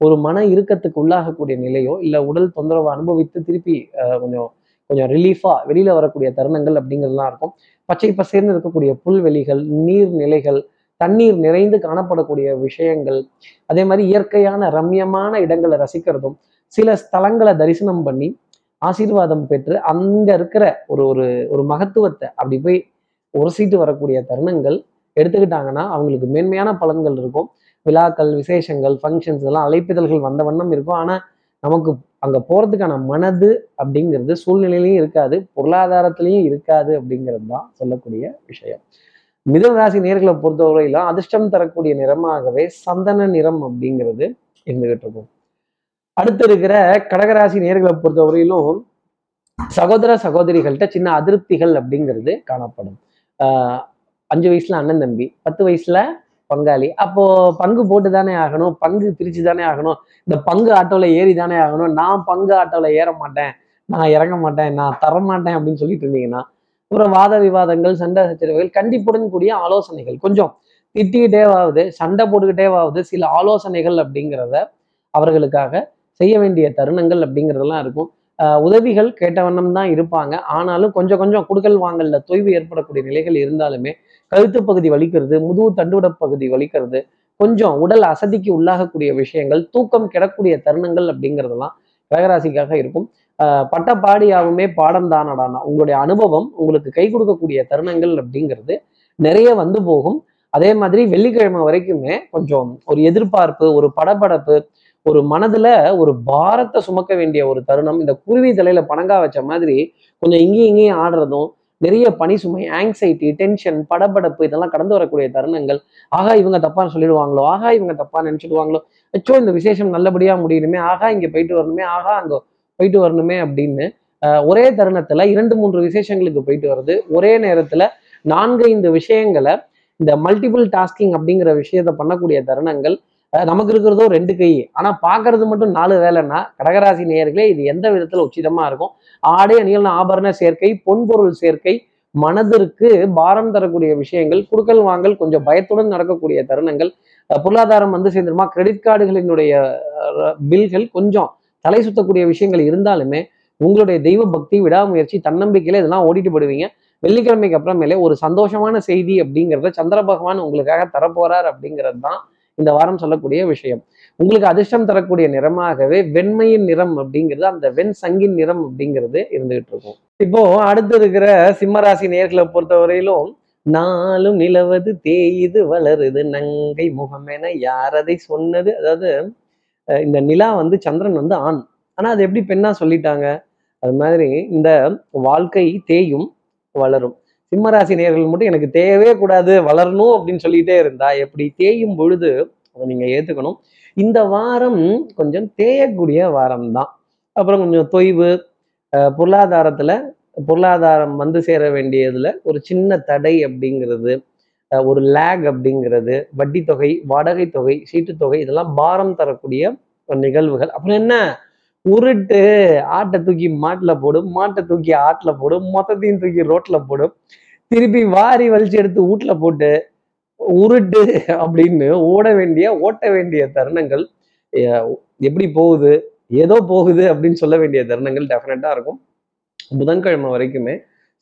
S1: ஒரு மன இறுக்கத்துக்கு உள்ளாகக்கூடிய நிலையோ இல்லை உடல் தொந்தரவை அனுபவித்து திருப்பி கொஞ்சம் கொஞ்சம் ரிலீஃபாக வெளியில் வரக்கூடிய தருணங்கள் அப்படிங்கிறதுலாம் இருக்கும். பச்சை பசேர்னு இருக்கக்கூடிய புல்வெளிகள் நீர்நிலைகள் தண்ணீர் நிறைந்து காணப்படக்கூடிய விஷயங்கள் அதே மாதிரி இயற்கையான ரம்யமான இடங்களை ரசிக்கிறதும் சில ஸ்தலங்களை தரிசனம் பண்ணி ஆசீர்வாதம் பெற்று அங்கே இருக்கிற ஒரு ஒரு ஒரு மகத்துவத்தை அப்படி போய் உரசிட்டு வரக்கூடிய தருணங்கள் எடுத்துக்கிட்டாங்கன்னா அவங்களுக்கு மேன்மையான பலன்கள் இருக்கும். விழாக்கள் விசேஷங்கள் ஃபங்க்ஷன்ஸ் இதெல்லாம் அழைப்பிதழ்கள் வந்த வண்ணம் இருக்கும். ஆனால் நமக்கு அங்க போறதுக்கான மனது அப்படிங்கிறது சூழ்நிலையிலையும் இருக்காது பொருளாதாரத்திலையும் இருக்காது அப்படிங்கிறது தான் சொல்லக்கூடிய விஷயம். மிதுன ராசி நேர்களை பொறுத்தவரையிலும் அதிர்ஷ்டம் தரக்கூடிய நிறமாகவே சந்தன நிறம் அப்படிங்கிறது இருந்துகிட்டு இருக்கும். அடுத்து இருக்கிற கடகராசி நேர்களை பொறுத்தவரையிலும் சகோதர சகோதரிகள்கிட்ட சின்ன அதிருப்திகள் அப்படிங்கிறது காணப்படும். ஆஹ் அஞ்சு வயசுல அண்ணன் தம்பி பத்து வயசுல பங்காளி. அப்போ பங்கு போட்டு தானே ஆகணும் பங்கு பிரிச்சு தானே ஆகணும் இந்த பங்கு ஆட்டோல ஏறி தானே ஆகணும் நான் பங்கு ஆட்டோல ஏற மாட்டேன் நான் இறங்க மாட்டேன் நான் தர மாட்டேன் அப்படின்னு சொல்லிட்டு இருந்தீங்கன்னா அப்புறம் வாத விவாதங்கள் சண்டை சச்சரவுகள் கண்டிப்புடன் கூடிய ஆலோசனைகள் கொஞ்சம் திட்டிக்கிட்டேவாவது சண்டை போட்டுக்கிட்டேவாவது சில ஆலோசனைகள் அப்படிங்கிறத அவர்களுக்காக செய்ய வேண்டிய தருணங்கள் அப்படிங்கிறதெல்லாம் இருக்கும். உதவிகள் கேட்ட வண்ணம் தான் இருப்பாங்க. ஆனாலும் கொஞ்சம் கொஞ்சம் குடுக்கல் வாங்கல்ல தொய்வு ஏற்படக்கூடிய நிலைகள் இருந்தாலுமே கழுத்து பகுதி வலிக்கிறது முதுகு தண்டுவிட பகுதி வலிக்கிறது கொஞ்சம் உடல் அசதிக்கு உள்ளாகக்கூடிய விஷயங்கள் தூக்கம் கிடக்கூடிய தருணங்கள் அப்படிங்கிறதெல்லாம் கடகராசிக்காக இருக்கும். பட்ட பாடியாகவுமே பாடம் தானடானா உங்களுடைய அனுபவம் உங்களுக்கு கை கொடுக்கக்கூடிய தருணங்கள் அப்படிங்கிறது நிறைய வந்து போகும். அதே மாதிரி வெள்ளிக்கிழமை வரைக்குமே கொஞ்சம் ஒரு எதிர்பார்ப்பு ஒரு படபடப்பு ஒரு மனதுல ஒரு பாரத்தை சுமக்க வேண்டிய ஒரு தருணம் இந்த குருவி தலையில பணங்கா வச்ச மாதிரி கொஞ்சம் இங்கேயும் இங்கேயும் ஆடுறதும் நிறைய பனி சுமை ஆங்ஸைட்டி டென்ஷன் படபடப்பு இதெல்லாம் கடந்து வரக்கூடிய தருணங்கள். ஆகா இவங்க தப்பான்னு சொல்லிடுவாங்களோ? ஆகா இவங்க தப்பா நினைச்சிடுவாங்களோ? அச்சோ இந்த விசேஷம் நல்லபடியா முடியணுமே? ஆகா இங்க போயிட்டு வரணுமே? ஆகா அங்க போயிட்டு வரணுமே? அப்படின்னு ஒரே தருணத்துல இரண்டு மூன்று விசேஷங்களுக்கு போயிட்டு வருது ஒரே நேரத்துல நான்கு ஐந்து விஷயங்களை இந்த மல்டிபிள் டாஸ்கிங் அப்படிங்கிற விஷயத்த பண்ணக்கூடிய தருணங்கள் நமக்கு இருக்கிறதோ ரெண்டு கை. ஆனா பாக்குறது மட்டும் நாலு வேலைன்னா கடகராசி நேயர்களே இது எந்த விதத்துல உச்சிதமா இருக்கும்? ஆடை அணிகள் ஆபரண சேர்க்கை பொன்பொருள் சேர்க்கை மனதிற்கு பாரம் தரக்கூடிய விஷயங்கள் குடுக்கல் வாங்கல் கொஞ்சம் பயத்துடன் நடக்கக்கூடிய தருணங்கள் பொருளாதாரம் வந்து சேர்ந்துருமா கிரெடிட் கார்டுகளினுடைய பில்கள் கொஞ்சம் தலை சுத்தக்கூடிய விஷயங்கள் இருந்தாலுமே உங்களுடைய தெய்வ பக்தி விடாமுயற்சி தன்னம்பிக்கையில இதெல்லாம் ஓடிட்டு போடுவீங்க வெள்ளிக்கிழமைக்கு அப்புறமேலே ஒரு சந்தோஷமான செய்தி அப்படிங்கிறத சந்திர பகவான் உங்களுக்காக தரப்போறார் அப்படிங்கிறது தான் இந்த வாரம் சொல்லக்கூடிய விஷயம். உங்களுக்கு அதிர்ஷ்டம் தரக்கூடிய நிறமாகவே வெண்மையின் நிறம் அப்படிங்கிறது அந்த வெண் சங்கின் நிறம் அப்படிங்கிறது இருந்துகிட்டு இருக்கும். இப்போ அடுத்து இருக்கிற சிம்மராசி நேர்களை பொறுத்தவரையிலும் நாளும் நிலவது தேயுது வளருது. நங்கை முகமென யாரதை யார் அதை சொன்னது? அதாவது இந்த நிலா வந்து சந்திரன் வந்து ஆண். ஆனா அது எப்படி பெண்ணா சொல்லிட்டாங்க? அது மாதிரி இந்த வாழ்க்கை தேயும் வளரும். சிம்மராசி நேர்கள் மட்டும் எனக்கு தேயவே கூடாது வளரணும் அப்படின்னு சொல்லிட்டே இருந்தா எப்படி தேயும் பொழுது அதை நீங்க ஏத்துக்கணும். இந்த வாரம் கொஞ்சம் தேயக்கூடிய வாரம் தான் அப்புறம் கொஞ்சம் தொய்வு பொருளாதாரத்தில் பொருளாதாரத்துல பொருளாதாரம் வந்து சேர வேண்டியதுல ஒரு சின்ன தடை அப்படிங்கிறது ஒரு லேக் அப்படிங்கிறது வட்டி தொகை வாடகை தொகை சீட்டு தொகை இதெல்லாம் பாரம் தரக்கூடிய நிகழ்வுகள். அப்புறம் என்ன? உருட்டு ஆட்டை தூக்கி மாட்டுல போடும் மாட்டை தூக்கி ஆட்டில் போடும் மொத்தத்தையும் தூக்கி ரோட்ல போடும். திருப்பி வாரி வலிச்சு எடுத்து வீட்டில் போட்டு உருட்டு அப்படின்னு ஓட வேண்டிய ஓட்ட வேண்டிய தருணங்கள் எப்படி போகுது ஏதோ போகுது அப்படின்னு சொல்ல வேண்டிய தருணங்கள் டெஃபினட்டாக இருக்கும். புதன்கிழமை வரைக்குமே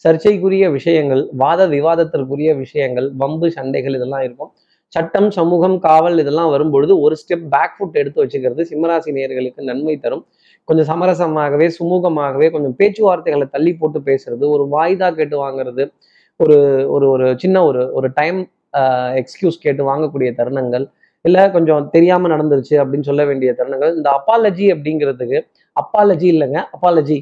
S1: சர்ச்சைக்குரிய விஷயங்கள் வாத விவாதத்திற்குரிய விஷயங்கள் வம்பு சண்டைகள் இதெல்லாம் இருக்கும். சட்டம் சமூகம் காவல் இதெல்லாம் வரும்பொழுது ஒரு ஸ்டெப் பேக் ஃபுட் எடுத்து வச்சுக்கிறது சிம்மராசி நேர்களுக்கு நன்மை தரும். கொஞ்சம் சமரசமாகவே சுமூகமாகவே கொஞ்சம் பேச்சுவார்த்தைகளை தள்ளி போட்டு பேசுறது ஒரு வாய்தா கேட்டு வாங்குறது ஒரு ஒரு ஒரு சின்ன ஒரு ஒரு டைம் எக்ஸ்கியூஸ் கேட்டு வாங்கக்கூடிய தருணங்கள் இல்லை கொஞ்சம் தெரியாம நடந்துருச்சு அப்படின்னு சொல்ல வேண்டிய தருணங்கள் இந்த அப்பாலஜி அப்படிங்கிறதுக்கு அப்பாலஜி இல்லைங்க அப்பாலஜி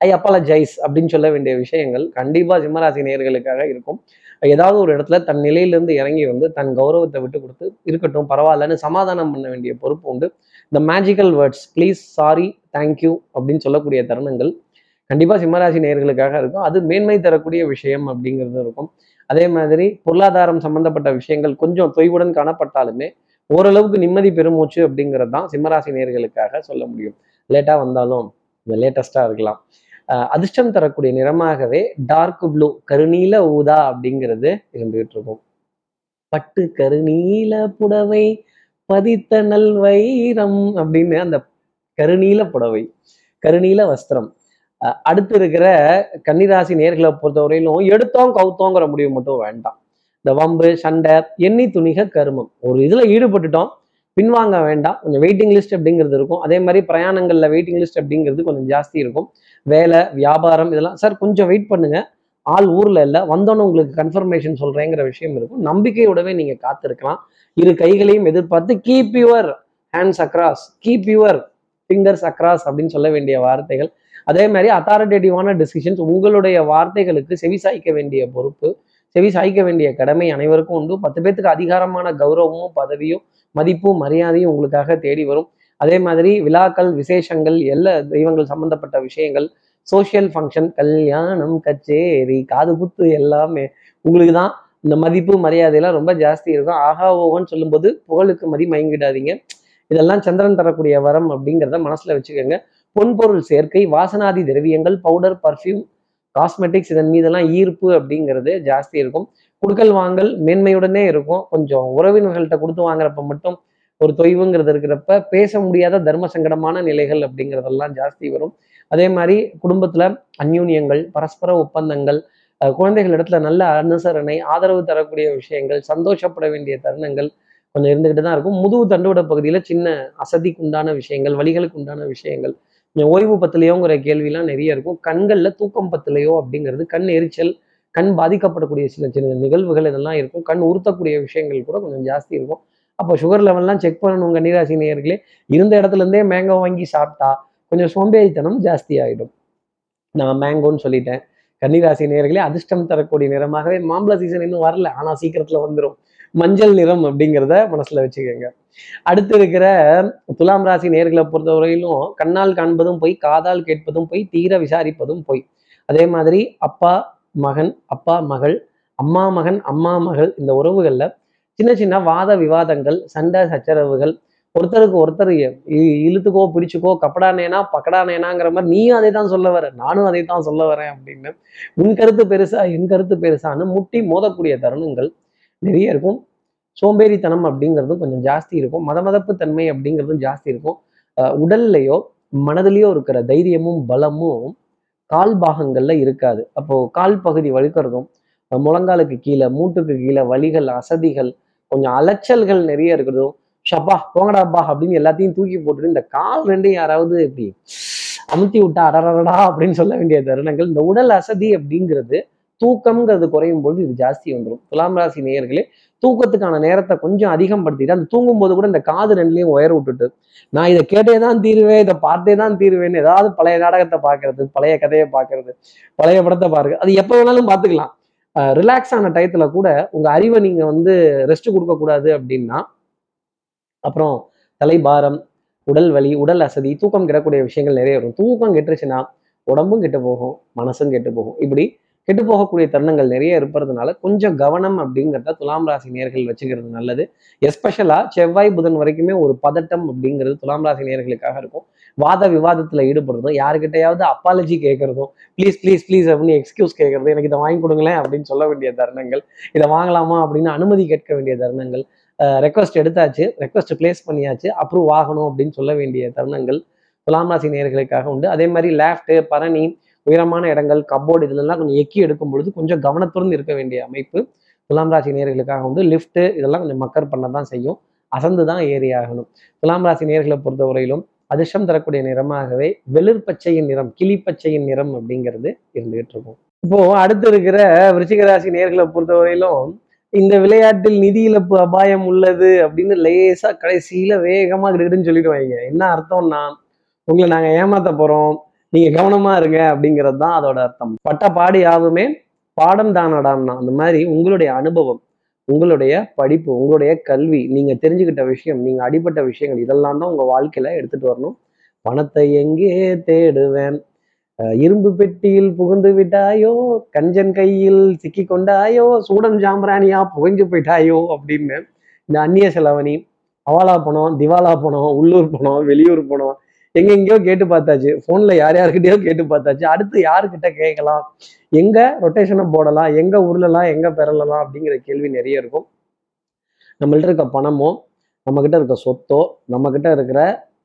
S1: ஐ அப்பாலஜைஸ் அப்படின்னு சொல்ல வேண்டிய விஷயங்கள் கண்டிப்பா சிம்மராசி நேயர்களுக்காக இருக்கும். ஏதாவது ஒரு இடத்துல தன் நிலையிலேருந்து இறங்கி வந்து தன் கௌரவத்தை விட்டு கொடுத்து இருக்கட்டும் பரவாயில்லன்னு சமாதானம் பண்ண வேண்டிய பொறுப்பு உண்டு. இந்த magical words please sorry thank you அப்படின்னு சொல்லக்கூடிய தருணங்கள் கண்டிப்பா சிம்மராசி நேயர்களுக்காக இருக்கும். அது மேன்மை தரக்கூடிய விஷயம் அப்படிங்கிறது இருக்கும். அதே மாதிரி பொருளாதாரம் சம்பந்தப்பட்ட விஷயங்கள் கொஞ்சம் தொய்வுடன் காணப்பட்டாலுமே ஓரளவுக்கு நிம்மதி பெருமூச்சு அப்படிங்கிறது தான் சிம்மராசி நேர்களுக்காக சொல்ல முடியும். லேட்டாக வந்தாலும் லேட்டஸ்டாக இருக்கலாம். அதிர்ஷ்டம் தரக்கூடிய நிறமாகவே டார்க் ப்ளூ கருநீல ஊதா அப்படிங்கிறது இருந்துகிட்டு இருக்கும். பட்டு கருநீல புடவை பதித்த நல் வைரம் அப்படின்னு அந்த கருநீல புடவை கருநீல வஸ்திரம் அடுத்து இருக்கிற கன்னிராசி நேர்களை பொறுத்தவரையிலும் எடுத்தோம் கவுத்தோங்கிற முடிவு மட்டும் வேண்டாம். இந்த வம்பு சண்டை எண்ணி துணிக கருமம். ஒரு இதுல ஈடுபட்டுட்டோம் பின்வாங்க வேண்டாம். கொஞ்சம் வெயிட்டிங் லிஸ்ட் அப்படிங்கிறது இருக்கும். அதே மாதிரி பிரயாணங்களில் வெயிட்டிங் லிஸ்ட் அப்படிங்கிறது கொஞ்சம் ஜாஸ்தி இருக்கும். வேலை வியாபாரம் இதெல்லாம் சார் கொஞ்சம் வெயிட் பண்ணுங்க. ஆள் ஊரில் இல்லை. வந்தோன்னு உங்களுக்கு கன்ஃபர்மேஷன் சொல்கிறேங்கிற விஷயம் இருக்கும். நம்பிக்கையோடவே நீங்கள் காத்திருக்கலாம். இரு கைகளையும் எதிர்பார்த்து keep your hands across keep your fingers across அப்படின்னு சொல்ல வேண்டிய வார்த்தைகள். அதே மாதிரி அத்தாரிட்டேட்டிவான டிசிஷன்ஸ் உங்களுடைய வார்த்தைகளுக்கு செவி சாய்க்க வேண்டிய பொறுப்பு செவி சாய்க்க வேண்டிய கடமை அனைவருக்கும் உண்டு. பத்து பேத்துக்கு அதிகாரமான கௌரவமும் பதவியும் மதிப்பும் மரியாதையும் உங்களுக்காக தேடி வரும். அதே மாதிரி விழாக்கள் விசேஷங்கள் எல்லா தெய்வங்கள் சம்பந்தப்பட்ட விஷயங்கள் சோஷியல் ஃபங்க்ஷன் கல்யாணம் கச்சேரி காது குத்து எல்லாமே உங்களுக்கு தான் இந்த மதிப்பு மரியாதையெல்லாம் ரொம்ப ஜாஸ்தி இருக்கும். ஆகா ஓகோன்னு சொல்லும்போது புகழுக்கு மதி மயங்கிடாதீங்க. இதெல்லாம் சந்திரன் தரக்கூடிய வரம் அப்படிங்கிறத மனசுல வச்சுக்கோங்க. பொன்பொருள் சேர்க்கை வாசனாதி திரவியங்கள் பவுடர் பர்ஃப்யூம் காஸ்மெட்டிக்ஸ் இதன் மீதெல்லாம் ஈர்ப்பு அப்படிங்கிறது ஜாஸ்தி இருக்கும். குடுக்கல் வாங்கல் மேன்மையுடனே இருக்கும். கொஞ்சம் உறவினர்கள்ட்ட கொடுத்து வாங்குறப்ப மட்டும் ஒரு தொய்வுங்கிறது இருக்கிறப்ப பேச முடியாத தர்ம சங்கடமான நிலைகள் அப்படிங்கிறதெல்லாம் ஜாஸ்தி வரும். அதே மாதிரி குடும்பத்துல அந்யூன்யங்கள் பரஸ்பர ஒப்பந்தங்கள் குழந்தைகள் இடத்துல நல்ல அனுசரணை ஆதரவு தரக்கூடிய விஷயங்கள் சந்தோஷப்பட வேண்டிய தருணங்கள் கொஞ்சம் இருந்துகிட்டு தான் இருக்கும். முதுகு தண்டுவட பகுதியில் சின்ன அசதிக்கு உண்டான விஷயங்கள் வழிகளுக்கு உண்டான விஷயங்கள் ஓய்வு பத்திலையோங்கிற கேள்விலாம் நிறைய இருக்கும். கண்களில் தூக்கம் பத்திலையோ அப்படிங்கிறது கண் எரிச்சல் கண் பாதிக்கப்படக்கூடிய சில சின்ன நிகழ்வுகள் இதெல்லாம் இருக்கும். கண் உறுத்தக்கூடிய விஷயங்கள் கூட கொஞ்சம் ஜாஸ்தி இருக்கும். அப்போ சுகர் லெவல்லாம் செக் பண்ணணும் கன்னிராசி நேயர்களே. இருந்த இடத்துல இருந்தே மேங்கோ வாங்கி சாப்பிட்டா கொஞ்சம் சோம்பேறித்தனம் ஜாஸ்தி ஆகிடும் நான் மேங்கோன்னு சொல்லிட்டேன். கன்னிராசி நேர்களே அதிர்ஷ்டம் தரக்கூடிய நிறமாகவே மாம்பழ சீசன் இன்னும் வரல. ஆனால் சீக்கிரத்தில் வந்துடும் மஞ்சள் நிறம் அப்படிங்கிறத மனசுல வச்சுக்கோங்க. அடுத்து இருக்கிற துலாம் ராசி நேர்களை பொறுத்தவரையிலும் கண்ணால் காண்பதும் போய் காதால் கேட்பதும் போய் தீர விசாரிப்பதும் போய். அதே மாதிரி அப்பா மகன் அப்பா மகள் அம்மா மகன் அம்மா மகள் இந்த உறவுகள்ல சின்ன சின்ன வாத விவாதங்கள் சண்டை சச்சரவுகள் ஒருத்தருக்கு ஒருத்தர் இ- இழுத்துக்கோ பிடிச்சுக்கோ கப்படானேனா பக்கடானேனாங்கிற மாதிரி நீயும் அதை தான் சொல்ல வர நானும் அதை தான் சொல்ல வரேன் அப்படின்னு. உன் கருத்து பெருசா என் கருத்து பெருசான்னு முட்டி மோதக்கூடிய தருணங்கள் நிறைய இருக்கும். சோம்பேறித்தனம் அப்படிங்கிறதும் கொஞ்சம் ஜாஸ்தி இருக்கும். மதமதப்பு தன்மை அப்படிங்கிறதும் ஜாஸ்தி இருக்கும். உடல்லையோ மனதிலையோ இருக்கிற தைரியமும் பலமும் கால் பாகங்கள்ல இருக்காது. அப்போ கால் பகுதி வழுக்கிறதும் முழங்காலுக்கு கீழே மூட்டுக்கு கீழே வலிகள் அசதிகள் கொஞ்சம் அலைச்சல்கள் நிறைய இருக்கிறதும் ஷப்பா போங்கடாப்பா அப்படின்னு எல்லாத்தையும் தூக்கி போட்டுட்டு இந்த கால் ரெண்டையும் யாராவது இப்படி அமுத்தி விட்டா அடரடா அப்படின்னு சொல்ல வேண்டிய தருணங்கள். இந்த உடல் அசதி அப்படிங்கிறது தூக்கம்ங்கிறது குறையும் பொழுது இது ஜாஸ்தி வந்துடும் துலாம் ராசி நேயர்களே தூக்கத்துக்கான நேரத்தை கொஞ்சம் அதிகம் படுத்திட்டு அந்த தூங்கும்போது கூட இந்த காது ரெண்டுலையும் உயர விட்டுட்டு நான் இதை கேட்டே தான் தீருவேன் இதை பார்த்தே தான் தீருவேன்னு ஏதாவது பழைய நாடகத்தை பார்க்கறது பழைய கதையை பார்க்கறது பழைய படத்தை பாருங்க அது எப்போ வேணாலும் பார்த்துக்கலாம். ரிலாக்ஸ் ஆன டயத்துல கூட உங்க அறிவை நீங்க வந்து ரெஸ்ட் கொடுக்க கூடாது அப்படின்னா அப்புறம் தலைபாரம் உடல் வலி உடல் அசதி தூக்கம் கெடக்கூடிய விஷயங்கள் நிறைய வரும். தூக்கம் கெட்டுருச்சுன்னா உடம்பும் கெட்டு போகும் மனசும் கெட்டு போகும். இப்படி கெட்டு போகக்கூடிய தருணங்கள் நிறைய இருப்பதுனால கொஞ்சம் கவனம் அப்படிங்கிறத துலாம் ராசி நேர்கள் வச்சுக்கிறது நல்லது. எஸ்பெஷலா செவ்வாய் புதன் வரைக்குமே ஒரு பதட்டம் அப்படிங்கிறது துலாம் ராசி நேர்களுக்காக இருக்கும். வாத விவாதத்துல ஈடுபடுறதும் யாருக்கிட்டையாவது அப்பாலஜி கேட்கறதும் ப்ளீஸ் ப்ளீஸ் ப்ளீஸ் அப்படின்னு எக்ஸ்கியூஸ் கேட்கறது எனக்கு இதை வாங்கி கொடுங்களேன் அப்படின்னு சொல்ல வேண்டிய தருணங்கள் இதை வாங்கலாமா அப்படின்னு அனுமதி கேட்க வேண்டிய தருணங்கள் ரெக்வஸ்ட் எடுத்தாச்சு ரெக்வஸ்ட் பிளேஸ் பண்ணியாச்சு அப்ரூவ் ஆகணும் அப்படின்னு சொல்ல வேண்டிய தருணங்கள் துலாம் ராசி நேர்களுக்காக உண்டு. அதே மாதிரி லேஃப்ட் பரணி உயரமான இடங்கள் கப்போர்டு இதுலெல்லாம் கொஞ்சம் எக்கி எடுக்கும் பொழுது கொஞ்சம் கவனத்துடன் இருக்க வேண்டிய அமைப்பு. துலாம் ராசி நேர்களுக்காக வந்து லிஃப்ட்டு இதெல்லாம் கொஞ்சம் மக்கர் பண்ண தான் செய்யும். அசந்து தான் ஏறி ஆகணும். துலாம் ராசி நேர்களை பொறுத்தவரையிலும் அதிர்ஷ்டம் தரக்கூடிய நிறமாகவே வெளிர் பச்சையின் நிறம் கிளி பச்சையின் நிறம் அப்படிங்கிறது இருந்துகிட்டு இருக்கும். இப்போ அடுத்து இருக்கிற விருச்சிக ராசி நேர்களை பொறுத்தவரையிலும் இந்த விளையாட்டில் நிதி இழப்பு அபாயம் உள்ளது அப்படின்னு லேசா கடைசியில வேகமா கிடுன்னு சொல்லிடுவாங்க. என்ன அர்த்தம்னா உங்களை நாங்க ஏமாத்த போறோம். நீங்க கவனமா இருங்க அப்படிங்கிறது தான் அதோட அர்த்தம். பட்ட பாடி யாருமே பாடம் தானடான்னா அந்த மாதிரி உங்களுடைய அனுபவம் உங்களுடைய படிப்பு உங்களுடைய கல்வி நீங்க தெரிஞ்சுக்கிட்ட விஷயம் நீங்க அடிபட்ட விஷயங்கள் இதெல்லாம் தான் உங்க வாழ்க்கையில எடுத்துட்டு வரணும். பணத்தை எங்கே தேடுவேன்? இரும்பு பெட்டியில் புகுந்து விட்டாயோ? கஞ்சன் கையில் சிக்கி கொண்டாயோ? சூடன் ஜாம்பராணியா புகைஞ்சு போயிட்டாயோ? அப்படின்னு இந்த அந்நிய செலவணி அவாலா பணம் திவாலா பணம் உள்ளூர் பணம் வெளியூர் பணம் எங்கெங்கேயோ கேட்டு பார்த்தாச்சு. ஃபோன்ல யார் யாருக்கிட்டயோ கேட்டு பார்த்தாச்சு. அடுத்து யாருக்கிட்ட கேட்கலாம்? எங்க ரொட்டேஷனை போடலாம்? எங்க உருளலாம்? எங்க பெறலாம் அப்படிங்கிற கேள்வி நிறைய இருக்கும். நம்மள்ட்ட இருக்க பணமோ நம்ம கிட்ட இருக்க சொத்தோ நம்ம கிட்ட இருக்கிற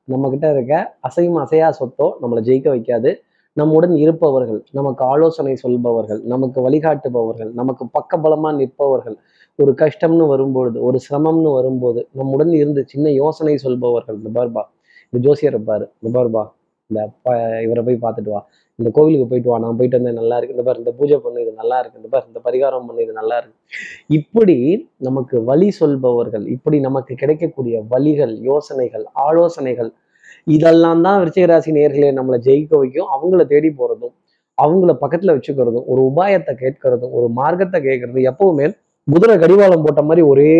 S1: நம்ம கிட்ட இருக்க அசையும் அசையா சொத்தோ நம்மளை ஜெயிக்க வைக்காது. நம்முடன் இருப்பவர்கள் நமக்கு ஆலோசனை சொல்பவர்கள் நமக்கு வழிகாட்டுபவர்கள் நமக்கு பக்கபலமா நிற்பவர்கள் ஒரு கஷ்டம்னு வரும்பொழுது ஒரு சிரமம்னு வரும்போது நம்முடன் இருந்து சின்ன யோசனை சொல்பவர்கள் இந்த பர்பா இந்த ஜோசியர் இருப்பாரு. இந்த பாருப்பா இந்த இவரை போய் பார்த்துட்டு வா. இந்த கோவிலுக்கு போயிட்டு வா நான் போயிட்டு வந்தேன் நல்லா இருக்கு. இந்த பாரு இந்த பூஜை பண்ணு இது நல்லா இருக்கு. இந்த பாரு இந்த பரிகாரம் பண்ணு இது நல்லா இருக்கு. இப்படி நமக்கு வழி சொல்பவர்கள் இப்படி நமக்கு கிடைக்கக்கூடிய வழிகள் யோசனைகள் ஆலோசனைகள் இதெல்லாம் தான் விருச்சிகராசி நேர்களே நம்மளை ஜெயிக்க வைக்கும். அவங்கள தேடி போறதும் அவங்கள பக்கத்துல வச்சுக்கிறதும் ஒரு உபாயத்தை கேட்கறதும் ஒரு மார்க்கத்தை கேட்கறதும் எப்பவுமே குதிரை கடிவாளம் போட்ட மாதிரி ஒரே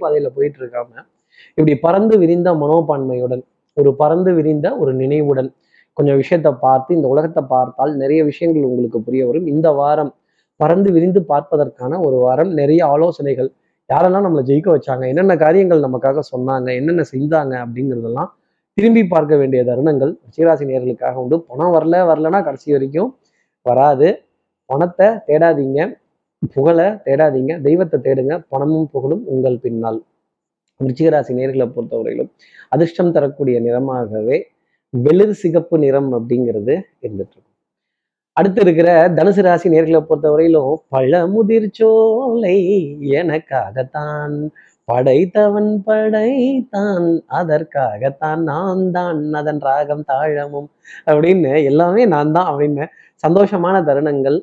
S1: பாதையில போயிட்டு இருக்காம இப்படி பறந்து விரிந்த மனோபான்மையுடன் ஒரு பறந்து விரிந்த ஒரு நினைவுடன் கொஞ்சம் விஷயத்தை பார்த்து இந்த உலகத்தை பார்த்தால் நிறைய விஷயங்கள் உங்களுக்கு புரிய வரும். இந்த வாரம் பறந்து விரிந்து பார்ப்பதற்கான ஒரு வாரம். நிறைய ஆலோசனைகள். யாரெல்லாம் நம்மளை ஜெயிக்க வச்சாங்க? என்னென்ன காரியங்கள் நமக்காக சொன்னாங்க? என்னென்ன செஞ்சாங்க? அப்படிங்கிறதெல்லாம் திரும்பி பார்க்க வேண்டிய தருணங்கள். ரிஷிராசி நேர்களுக்காக உண்டு. பணம் வரல வரலன்னா கடைசி வரைக்கும் வராது. பணத்தை தேடாதீங்க. புகழை தேடாதீங்க. தெய்வத்தை தேடுங்க. பணமும் புகழும் உங்கள் பின்னால். விருச்சிகராசி நேர்களை பொறுத்தவரையிலும் அதிர்ஷ்டம் தரக்கூடிய நிறமாகவே வெளிர் சிகப்பு நிறம் அப்படிங்கிறது இருந்துட்டு அடுத்து இருக்கிற தனுசு ராசி நேர்களை பொறுத்தவரையிலும் பழமுதிர் சோலை எனக்காகத்தான் படைத்தவன் படைத்தான் அதற்காகத்தான் நான் தான் அதன் ராகம் தாழமும் அப்படின்னு எல்லாமே நான் தான் அப்படின்னு சந்தோஷமான தருணங்கள்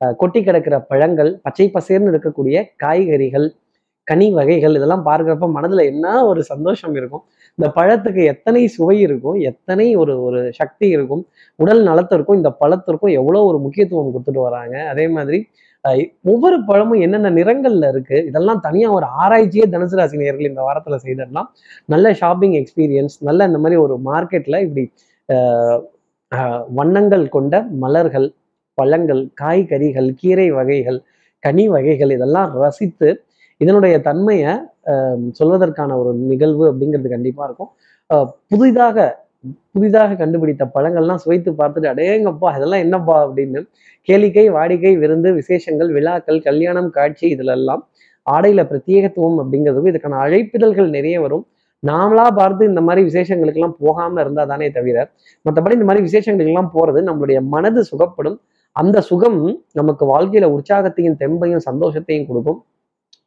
S1: அஹ் கொட்டி கிடக்கிற பழங்கள் பச்சை பசேர்னு இருக்கக்கூடிய காய்கறிகள் கனி வகைகள் இதெல்லாம் பார்க்குறப்ப மனதில் என்ன ஒரு சந்தோஷம் இருக்கும்? இந்த பழத்துக்கு எத்தனை சுவை இருக்கும்? எத்தனை ஒரு ஒரு சக்தி இருக்கும்? உடல் நலத்திற்கும் இந்த பழத்திற்கும் எவ்வளோ ஒரு முக்கியத்துவம் கொடுத்துட்டு வராங்க? அதே மாதிரி ஒவ்வொரு பழமும் என்னென்ன நிறங்கள்ல இருக்கு? இதெல்லாம் தனியாக ஒரு ஆராய்ச்சியே தனுசு ராசி நேர்கள் இந்த வாரத்தில் செய்திடலாம் நல்ல ஷாப்பிங் எக்ஸ்பீரியன்ஸ் நல்ல இந்த மாதிரி ஒரு மார்க்கெட்ல இப்படி வண்ணங்கள் கொண்ட மலர்கள் பழங்கள் காய்கறிகள் கீரை வகைகள் கனி வகைகள் இதெல்லாம் ரசித்து இதனுடைய தன்மையை சொல்வதற்கான ஒரு நிகழ்வு அப்படிங்கிறது கண்டிப்பா இருக்கும். அஹ், புதிதாக புதிதாக கண்டுபிடித்த பழங்கள்லாம் சுவைத்து பார்த்துட்டு அடேங்கப்பா இதெல்லாம் என்னப்பா? அப்படின்னு கேளிக்கை வாடிக்கை விருந்து விசேஷங்கள் விழாக்கள் கல்யாணம் காட்சி இதிலெல்லாம் ஆடையில பிரத்யேகத்துவம் அப்படிங்கிறதுக்கும் இதுக்கான அழைப்பிதழ்கள் நிறைய வரும். நாமளா பார்த்து இந்த மாதிரி விசேஷங்களுக்கெல்லாம் போகாம இருந்தா தானே தவிர மற்றபடி இந்த மாதிரி விசேஷங்களுக்கெல்லாம் போறது நம்மளுடைய மனது சுகப்படும். அந்த சுகம் நமக்கு வாழ்க்கையில உற்சாகத்தையும் தெம்பையும் சந்தோஷத்தையும் கொடுக்கும்.